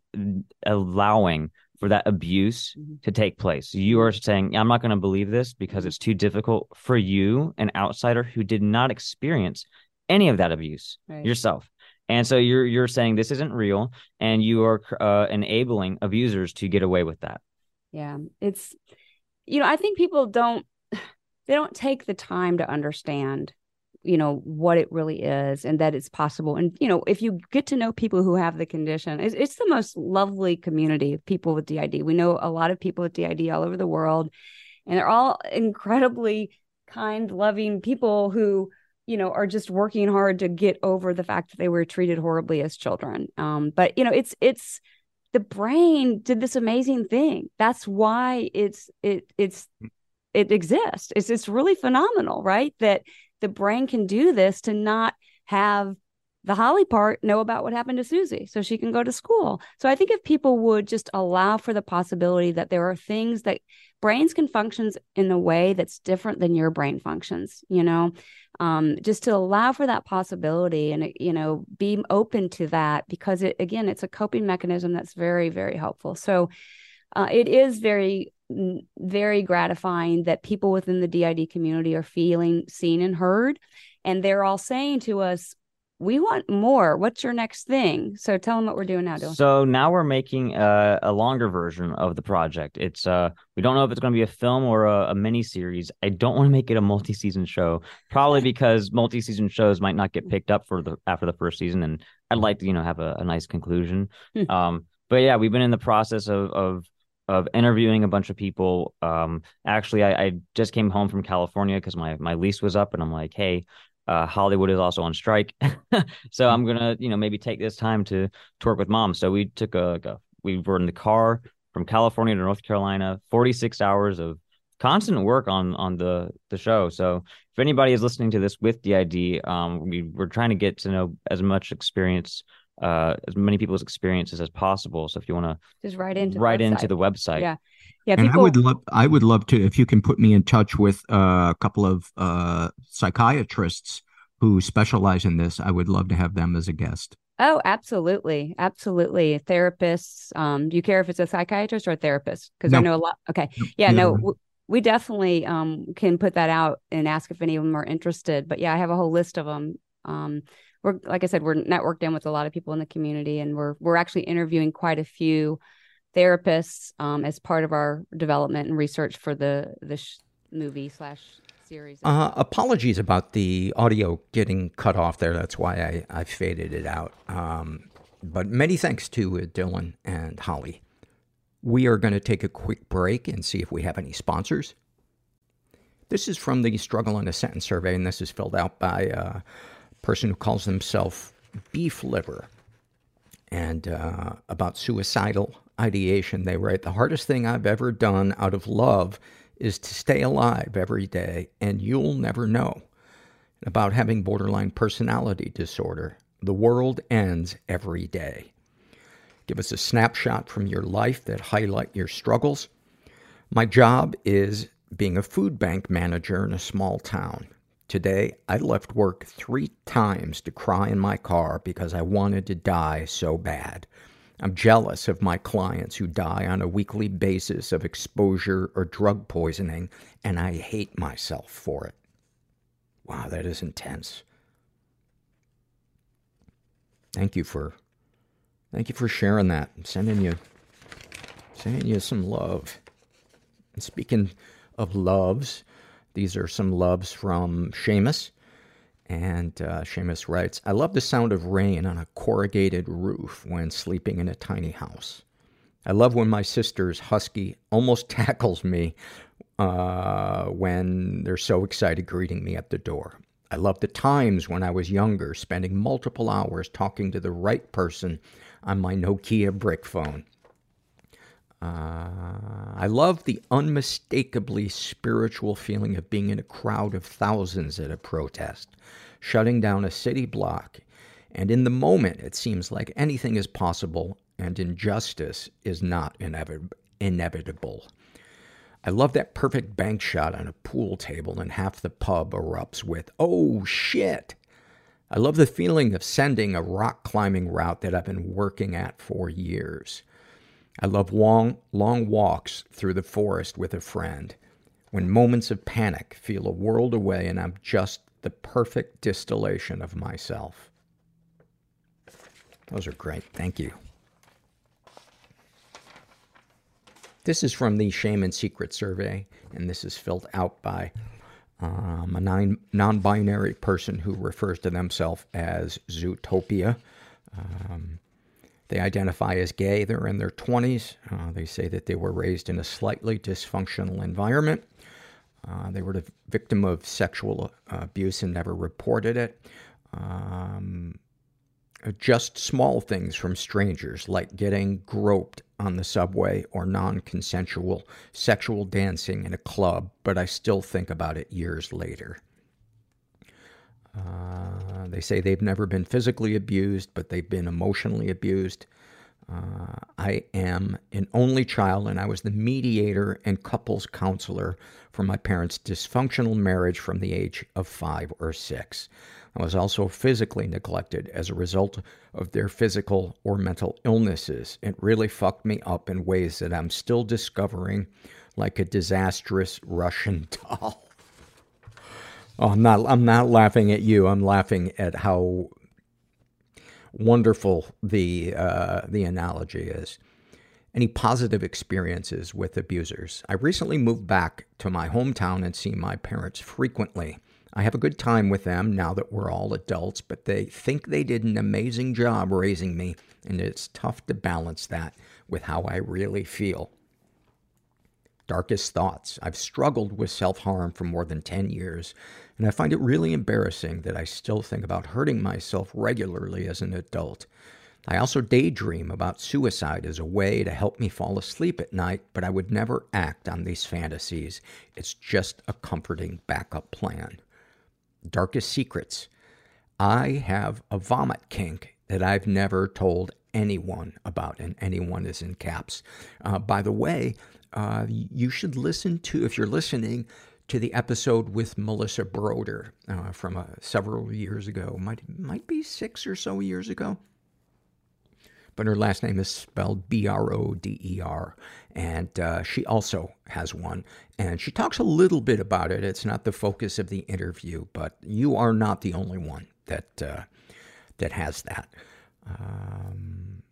allowing for that abuse Mhm. to take place. You are saying, I'm not going to believe this because it's too difficult for you, an outsider who did not experience any of that abuse Right. yourself. And so you're you're saying this isn't real, and you are uh, enabling abusers to get away with that. Yeah, it's you know, I think people don't they don't take the time to understand, you know, what it really is and that it's possible. And you know, if you get to know people who have the condition, it's, it's the most lovely community of people with DID. We know a lot of people with DID all over the world, and they're all incredibly kind, loving people who you know are just working hard to get over the fact that they were treated horribly as children. Um, but you know, it's it's the brain did this amazing thing. That's why it's it it's it exists. It's it's really phenomenal, right? That the brain can do this to not have the Holly part know about what happened to Susie so she can go to school. So I think if people would just allow for the possibility that there are things that brains can functions in a way that's different than your brain functions, you know, um, just to allow for that possibility and, you know, be open to that because it, again, it's a coping mechanism that's very, very helpful. So uh, it is very, very gratifying that people within the DID community are feeling seen and heard. And they're all saying to us, we want more. What's your next thing? So tell them what we're doing now, Dylan. So now we're making a, a longer version of the project. It's uh we don't know if it's going to be a film or a, a mini series. I don't want to make it a multi-season show, probably because multi-season shows might not get picked up for the after the first season, and I'd like to you know have a, a nice conclusion. Hmm. um, but yeah, we've been in the process of of of interviewing a bunch of people. Um, actually, I, I just came home from California because my my lease was up, and I'm like, hey, uh, Hollywood is also on strike, so I'm gonna you know maybe take this time to to work with mom. So we took a, a we were in the car from California to North Carolina, 46 hours of constant work on on the the show. So if anybody is listening to this with DID, um, we we're trying to get to know as much experience. Uh, as many people's experiences as possible. So if you want to Just right into the right into website. the website, Yeah. Yeah. and I would love, I would love to, if you can put me in touch with uh, a couple of uh, psychiatrists who specialize in this. I would love to have them as a guest. Oh, absolutely. Absolutely. Therapists. Um, do you care if it's a psychiatrist or a therapist? Because I know a lot. Okay. Yeah, either no, we definitely um can put that out and ask if any of them are interested. But yeah, I have a whole list of them. Um, we're like I said, we're networked in with a lot of people in the community, and we're we're actually interviewing quite a few therapists um as part of our development and research for the the sh- movie slash series. Uh, apologies about the audio getting cut off there. That's why I, I faded it out. Um, but many thanks to uh, Dylan and Holly. We are going to take a quick break and see if we have any sponsors. This is from the Struggle in a Sentence survey, and this is filled out by a person who calls himself Beef Liver. And uh, about suicidal ideation, they write The hardest thing I've ever done out of love is to stay alive every day, and you'll never know. About having borderline personality disorder, the world ends every day. Give us a snapshot from your life that highlight your struggles. My job is being a food bank manager in a small town. Today, I left work three times to cry in my car because I wanted to die so bad. I'm jealous of my clients who die on a weekly basis of exposure or drug poisoning, and I hate myself for it. Wow, that is intense. Thank you for thank you for sharing that. I'm sending you sending you some love. And speaking of loves, these are some loves from Seamus. And uh, Seamus writes, I love the sound of rain on a corrugated roof when sleeping in a tiny house. I love when my sister's husky almost tackles me uh, when they're so excited greeting me at the door. I love the times when I was younger, spending multiple hours talking to the right person on my Nokia brick phone. Uh, I love the unmistakably spiritual feeling of being in a crowd of thousands at a protest, shutting down a city block. And in the moment, it seems like anything is possible and injustice is not inevi- inevitable. I love that perfect bank shot on a pool table and half the pub erupts with, oh shit! I love the feeling of sending a rock climbing route that I've been working at for years. I love long, long walks through the forest with a friend. When moments of panic feel a world away and I'm just the perfect distillation of myself. Those are great. Thank you. This is from the Shame and Secret survey, and this is filled out by um, a non- non-binary person who refers to themselves as Zootopia. Um, they identify as gay. They're in their 20s. Uh, they say that they were raised in a slightly dysfunctional environment. Uh, they were the victim of sexual uh, abuse and never reported it. Um, just small things from strangers, like getting groped on the subway or non consensual sexual dancing in a club, but I still think about it years later. Uh, they say they've never been physically abused, but they've been emotionally abused. Uh, I am an only child, and I was the mediator and couples counselor for my parents' dysfunctional marriage from the age of five or six. I was also physically neglected as a result of their physical or mental illnesses. It really fucked me up in ways that I'm still discovering, like a disastrous Russian doll. Oh, I'm not. I'm not laughing at you. I'm laughing at how wonderful the uh, the analogy is. Any positive experiences with abusers? I recently moved back to my hometown and see my parents frequently. I have a good time with them now that we're all adults, but they think they did an amazing job raising me, and it's tough to balance that with how I really feel. Darkest thoughts. I've struggled with self harm for more than 10 years, and I find it really embarrassing that I still think about hurting myself regularly as an adult. I also daydream about suicide as a way to help me fall asleep at night, but I would never act on these fantasies. It's just a comforting backup plan. Darkest secrets. I have a vomit kink that I've never told anyone about, and anyone is in caps. Uh, by the way, uh, you should listen to, if you're listening, to the episode with Melissa Broder uh, from uh, several years ago. Might might be six or so years ago. But her last name is spelled B R O D E R, and uh, she also has one. And she talks a little bit about it. It's not the focus of the interview, but you are not the only one that uh, that has that. Um,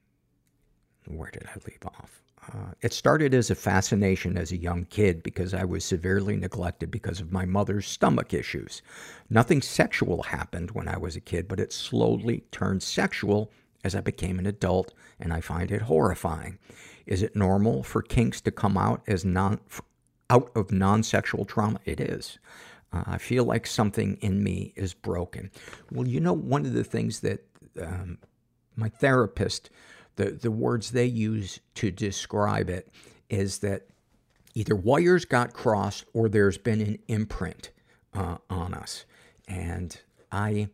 where did I leave off? Uh, it started as a fascination as a young kid because I was severely neglected because of my mother's stomach issues. Nothing sexual happened when I was a kid, but it slowly turned sexual as I became an adult, and I find it horrifying. Is it normal for kinks to come out as non out of non-sexual trauma? It is. Uh, I feel like something in me is broken. Well, you know, one of the things that um, my therapist the, the words they use to describe it is that either wires got crossed or there's been an imprint uh, on us. And I,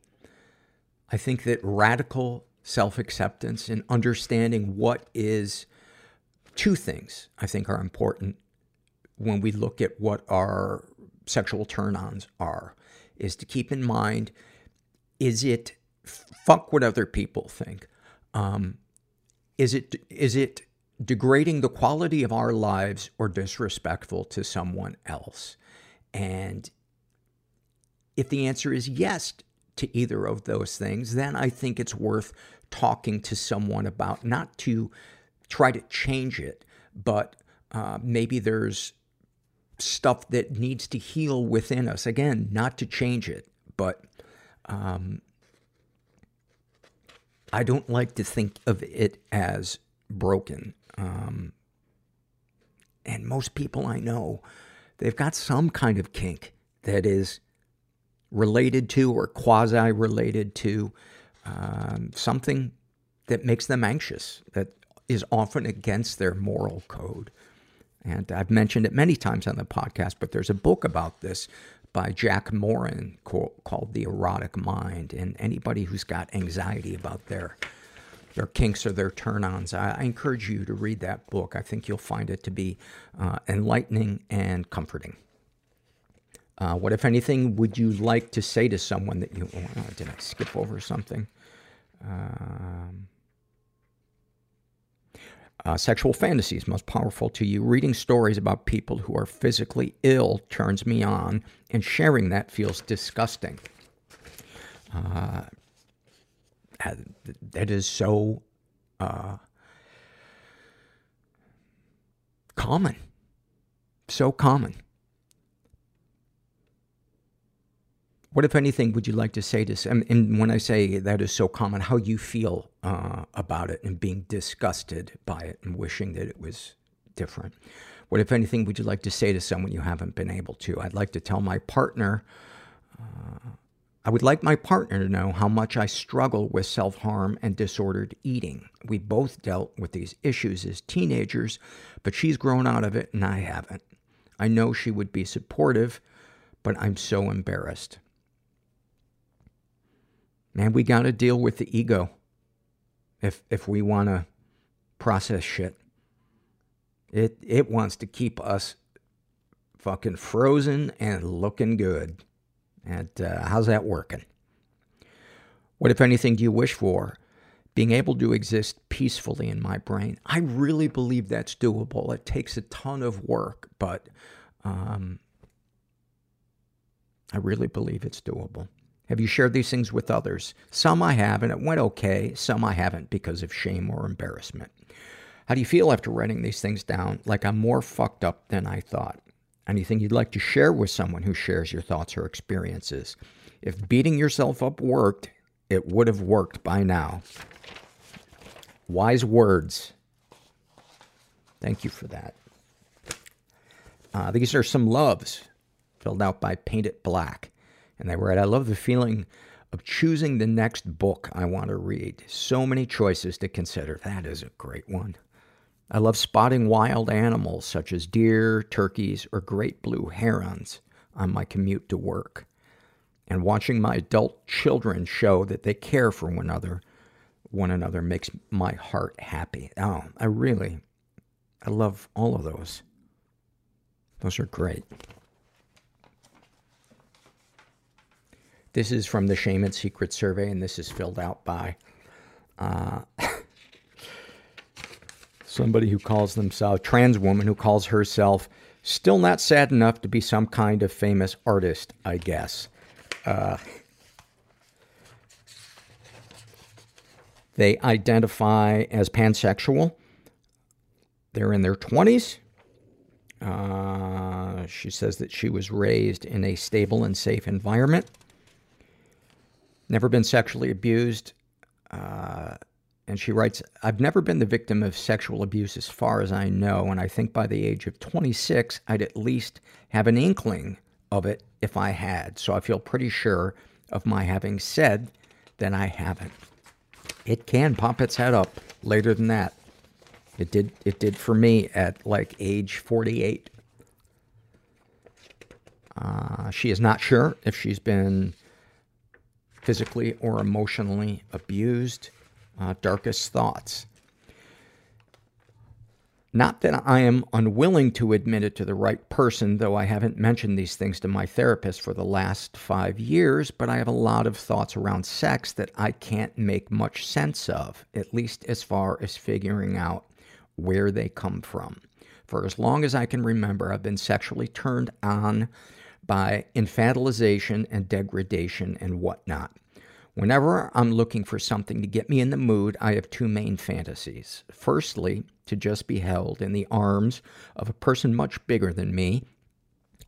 I think that radical self acceptance and understanding what is two things I think are important when we look at what our sexual turn ons are is to keep in mind is it fuck what other people think? Um, is it, is it degrading the quality of our lives or disrespectful to someone else? And if the answer is yes to either of those things, then I think it's worth talking to someone about, not to try to change it, but uh, maybe there's stuff that needs to heal within us. Again, not to change it, but um, I don't like to think of it as broken. Um, and most people I know, they've got some kind of kink that is related to or quasi related to um, something that makes them anxious, that is often against their moral code. And I've mentioned it many times on the podcast, but there's a book about this by Jack Morin called The Erotic Mind. And anybody who's got anxiety about their their kinks or their turn-ons, I, I encourage you to read that book. I think you'll find it to be uh, enlightening and comforting. Uh, what, if anything, would you like to say to someone that you? Oh, did I skip over something? Um, sexual fantasies most powerful to you. Reading stories about people who are physically ill turns me on, and sharing that feels disgusting. Uh, that is so uh, common. So common. What, if anything, would you like to say to, and, and when I say that is so common, how you feel uh, about it and being disgusted by it and wishing that it was different? What, if anything, would you like to say to someone you haven't been able to? I'd like to tell my partner, uh, I would like my partner to know how much I struggle with self harm and disordered eating. We both dealt with these issues as teenagers, but she's grown out of it and I haven't. I know she would be supportive, but I'm so embarrassed. Man, we got to deal with the ego if if we want to process shit. It it wants to keep us fucking frozen and looking good. And uh, how's that working? What, if anything, do you wish for? Being able to exist peacefully in my brain. I really believe that's doable. It takes a ton of work, but um, I really believe it's doable. Have you shared these things with others? Some I have, and it went okay. Some I haven't because of shame or embarrassment. How do you feel after writing these things down? Like I'm more fucked up than I thought. Anything you'd like to share with someone who shares your thoughts or experiences? If beating yourself up worked, it would have worked by now. Wise words. Thank you for that. Uh, these are some loves filled out by Paint It Black. And they write, I love the feeling of choosing the next book I want to read. So many choices to consider. That is a great one. I love spotting wild animals such as deer, turkeys, or great blue herons on my commute to work. And watching my adult children show that they care for one another, one another makes my heart happy. Oh, I really, I love all of those. Those are great. This is from the Shame and Secret survey, and this is filled out by uh, somebody who calls themselves trans woman who calls herself still not sad enough to be some kind of famous artist, I guess. Uh, they identify as pansexual. They're in their 20s. Uh, she says that she was raised in a stable and safe environment. Never been sexually abused. Uh, and she writes, I've never been the victim of sexual abuse as far as I know, and I think by the age of 26, I'd at least have an inkling of it if I had. So I feel pretty sure of my having said that I haven't. It can pop its head up later than that. It did, it did for me at like age 48. Uh, she is not sure if she's been physically or emotionally abused. Uh, darkest thoughts. Not that I am unwilling to admit it to the right person, though I haven't mentioned these things to my therapist for the last five years, but I have a lot of thoughts around sex that I can't make much sense of, at least as far as figuring out where they come from. For as long as I can remember, I've been sexually turned on by infantilization and degradation and whatnot. Whenever I'm looking for something to get me in the mood, I have two main fantasies. Firstly, to just be held in the arms of a person much bigger than me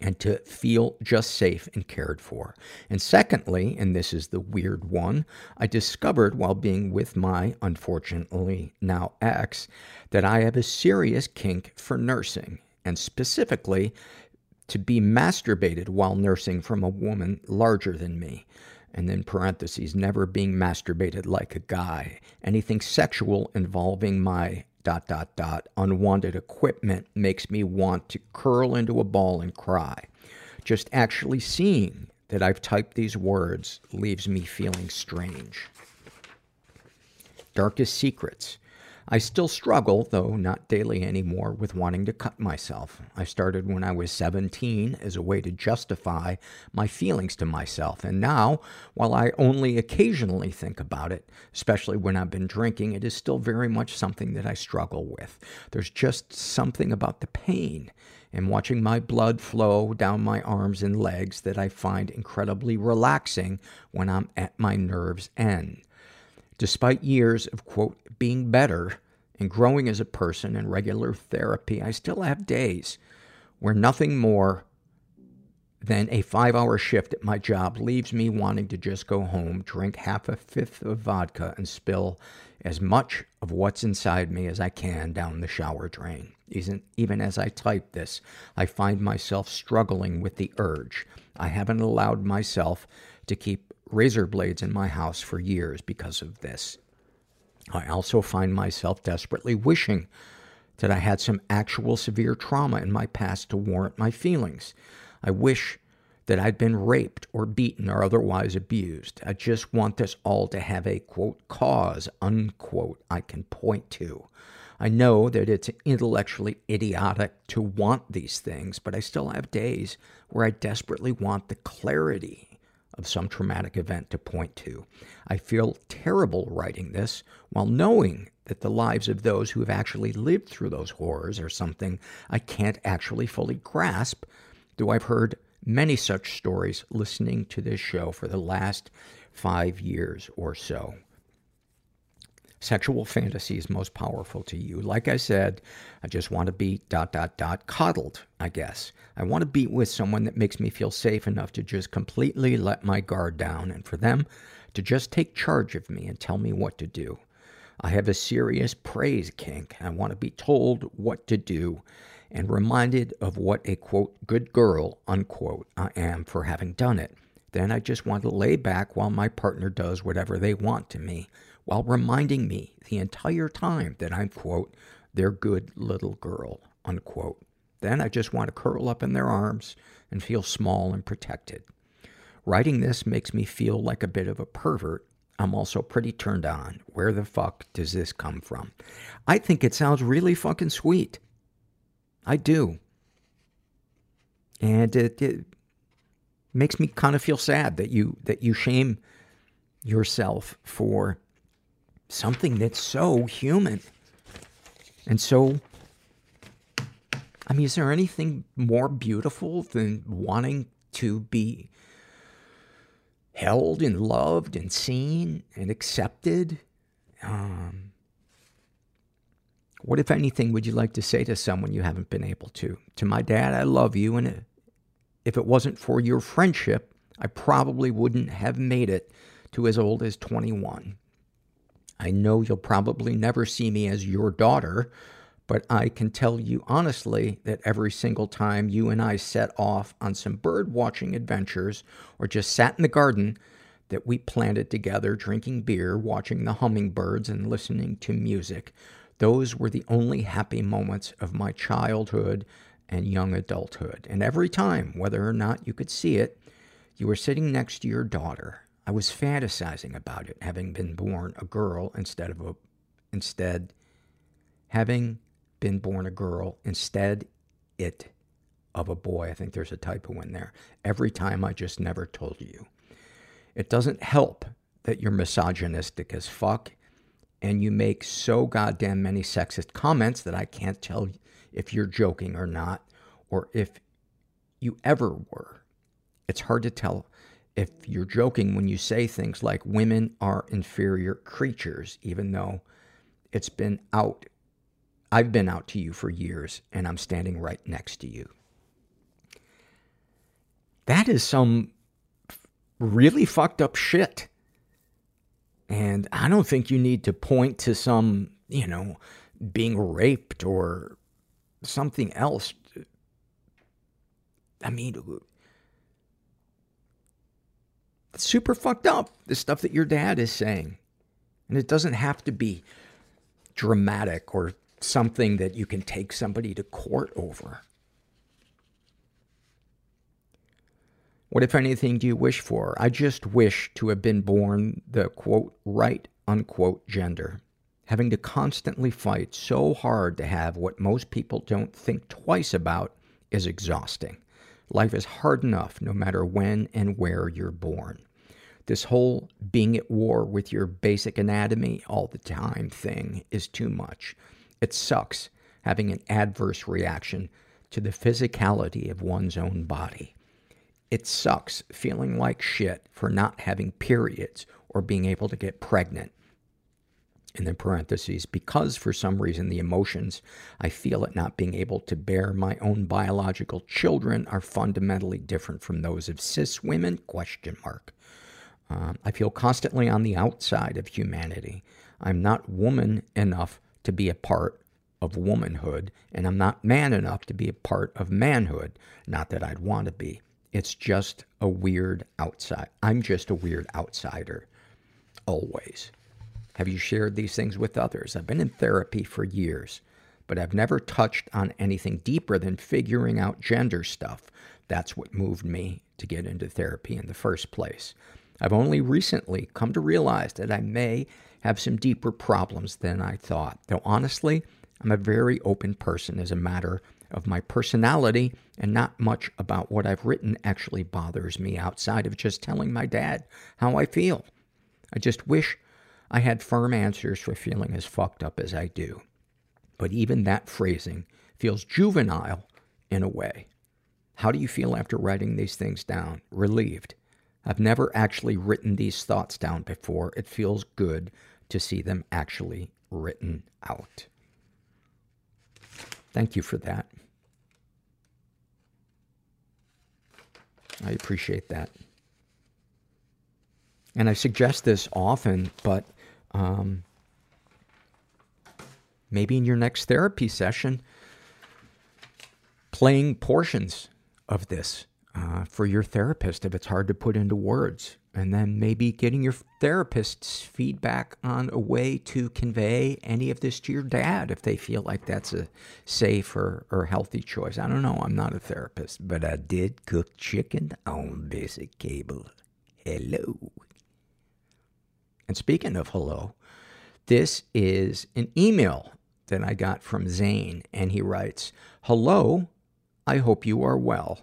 and to feel just safe and cared for. And secondly, and this is the weird one, I discovered while being with my, unfortunately, now ex, that I have a serious kink for nursing, and specifically to be masturbated while nursing from a woman larger than me and then parentheses, never being masturbated like a guy. Anything sexual involving my dot dot dot unwanted equipment makes me want to curl into a ball and cry. Just actually seeing that I've typed these words leaves me feeling strange. Darkest secrets. I still struggle, though not daily anymore, with wanting to cut myself. I started when I was 17 as a way to justify my feelings to myself. And now, while I only occasionally think about it, especially when I've been drinking, it is still very much something that I struggle with. There's just something about the pain and watching my blood flow down my arms and legs that I find incredibly relaxing when I'm at my nerve's end. Despite years of, quote, being better and growing as a person and regular therapy, I still have days where nothing more than a five hour shift at my job leaves me wanting to just go home, drink half a fifth of vodka, and spill as much of what's inside me as I can down the shower drain. Even, even as I type this, I find myself struggling with the urge. I haven't allowed myself to keep razor blades in my house for years because of this. I also find myself desperately wishing that I had some actual severe trauma in my past to warrant my feelings. I wish that I'd been raped or beaten or otherwise abused. I just want this all to have a quote cause unquote I can point to. I know that it's intellectually idiotic to want these things, but I still have days where I desperately want the clarity of some traumatic event to point to. I feel terrible writing this while knowing that the lives of those who have actually lived through those horrors are something I can't actually fully grasp, though I've heard many such stories listening to this show for the last five years or so. Sexual fantasies most powerful to you. Like I said, I just want to be dot dot dot coddled, I guess. I want to be with someone that makes me feel safe enough to just completely let my guard down and for them to just take charge of me and tell me what to do. I have a serious praise kink. I want to be told what to do and reminded of what a quote, good girl, unquote, I am for having done it. Then I just want to lay back while my partner does whatever they want to me, while reminding me the entire time that I'm, quote, their good little girl, unquote. Then I just want to curl up in their arms and feel small and protected. Writing this makes me feel like a bit of a pervert. I'm also pretty turned on. Where the fuck does this come from? I think it sounds really fucking sweet. I do. And it, it makes me kind of feel sad that you that you shame yourself for something that's so human and so I mean, is there anything more beautiful than wanting to be held and loved and seen and accepted? Um, what, if anything, would you like to say to someone you haven't been able to? To my dad, I love you, and if it wasn't for your friendship, I probably wouldn't have made it to as old as 21. I know you'll probably never see me as your daughter, but I can tell you honestly that every single time you and I set off on some bird watching adventures or just sat in the garden that we planted together, drinking beer, watching the hummingbirds, and listening to music, those were the only happy moments of my childhood and young adulthood. And every time, whether or not you could see it, you were sitting next to your daughter. I was fantasizing about it, having been born a girl instead of a, instead, having been born a girl instead it of a boy. I think there's a typo in there. Every time I just never told you. It doesn't help that you're misogynistic as fuck and you make so goddamn many sexist comments that I can't tell if you're joking or not, or if you ever were. It's hard to tell if you're joking when you say things like women are inferior creatures, even though it's been out. I've been out to you for years and I'm standing right next to you. That is some really fucked up shit. And I don't think you need to point to some, you know, being raped or something else. I mean, super fucked up, the stuff that your dad is saying. And it doesn't have to be dramatic or something that you can take somebody to court over. What, if anything, do you wish for? I just wish to have been born the quote, right, unquote gender. Having to constantly fight so hard to have what most people don't think twice about is exhausting. Life is hard enough no matter when and where you're born. This whole being at war with your basic anatomy all the time thing is too much. It sucks having an adverse reaction to the physicality of one's own body. It sucks feeling like shit for not having periods or being able to get pregnant. In the parentheses, because for some reason the emotions I feel at not being able to bear my own biological children are fundamentally different from those of cis women? Question mark. Um, I feel constantly on the outside of humanity. I'm not woman enough to be a part of womanhood, and I'm not man enough to be a part of manhood. Not that I'd want to be. It's just a weird outside. I'm just a weird outsider. Always. Have you shared these things with others? I've been in therapy for years, but I've never touched on anything deeper than figuring out gender stuff. That's what moved me to get into therapy in the first place. I've only recently come to realize that I may have some deeper problems than I thought. Though honestly, I'm a very open person as a matter of my personality, and not much about what I've written actually bothers me outside of just telling my dad how I feel. I just wish I had firm answers for feeling as fucked up as I do. But even that phrasing feels juvenile in a way. How do you feel after writing these things down? Relieved. I've never actually written these thoughts down before. It feels good to see them actually written out. Thank you for that. I appreciate that. And I suggest this often, but um, maybe in your next therapy session, playing portions of this uh, for your therapist if it's hard to put into words. And then maybe getting your therapist's feedback on a way to convey any of this to your dad if they feel like that's a safe or, or healthy choice. I don't know. I'm not a therapist, but I did cook chicken on basic cable. Hello. And speaking of hello, this is an email that I got from Zane, and he writes, Hello, I hope you are well.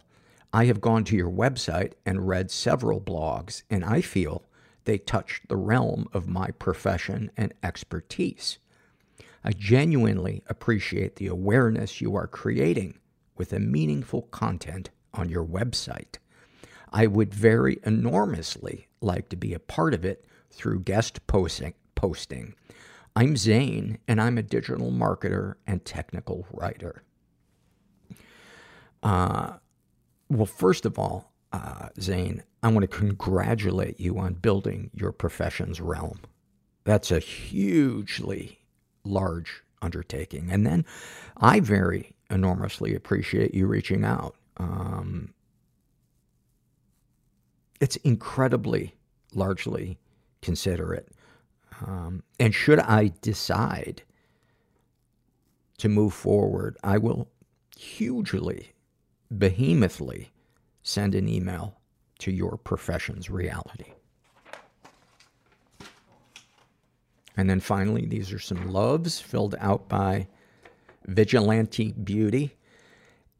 I have gone to your website and read several blogs, and I feel they touch the realm of my profession and expertise. I genuinely appreciate the awareness you are creating with the meaningful content on your website. I would very enormously like to be a part of it through guest posting. posting. I'm Zane, and I'm a digital marketer and technical writer. Uh, well, first of all, uh, Zane, I want to congratulate you on building your profession's realm. That's a hugely large undertaking. And then I very enormously appreciate you reaching out. Um, it's incredibly largely considerate. Um, and should I decide to move forward, I will hugely behemothly send an email to your profession's reality. And then finally, these are some loves filled out by Vigilante Beauty.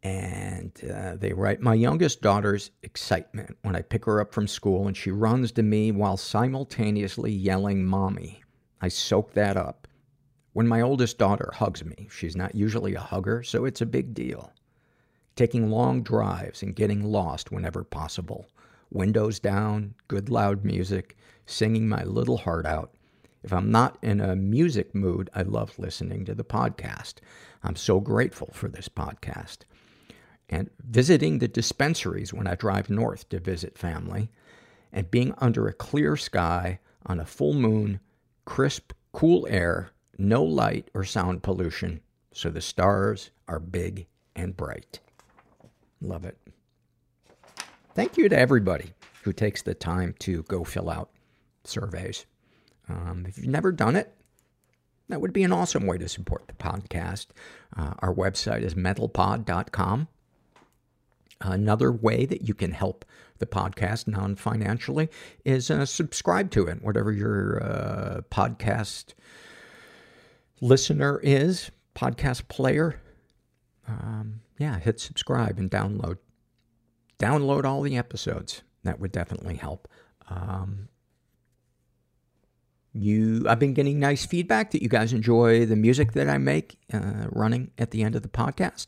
And uh, they write, My youngest daughter's excitement when I pick her up from school and she runs to me while simultaneously yelling, Mommy. I soak that up. When my oldest daughter hugs me, she's not usually a hugger, so it's a big deal taking long drives and getting lost whenever possible. Windows down, good loud music, singing my little heart out. If I'm not in a music mood, I love listening to the podcast. I'm so grateful for this podcast. And visiting the dispensaries when I drive north to visit family, and being under a clear sky on a full moon, crisp, cool air, no light or sound pollution, so the stars are big and bright. Love it. Thank you to everybody who takes the time to go fill out surveys. Um, if you've never done it, that would be an awesome way to support the podcast. Uh, our website is mentalpod.com. Another way that you can help the podcast non financially is uh, subscribe to it, whatever your uh, podcast listener is, podcast player. Um, yeah, hit subscribe and download. Download all the episodes. That would definitely help. Um, you, I've been getting nice feedback that you guys enjoy the music that I make uh, running at the end of the podcast.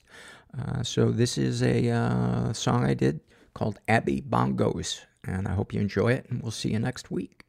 Uh, so this is a uh, song I did called Abby Bongos, and I hope you enjoy it. And we'll see you next week.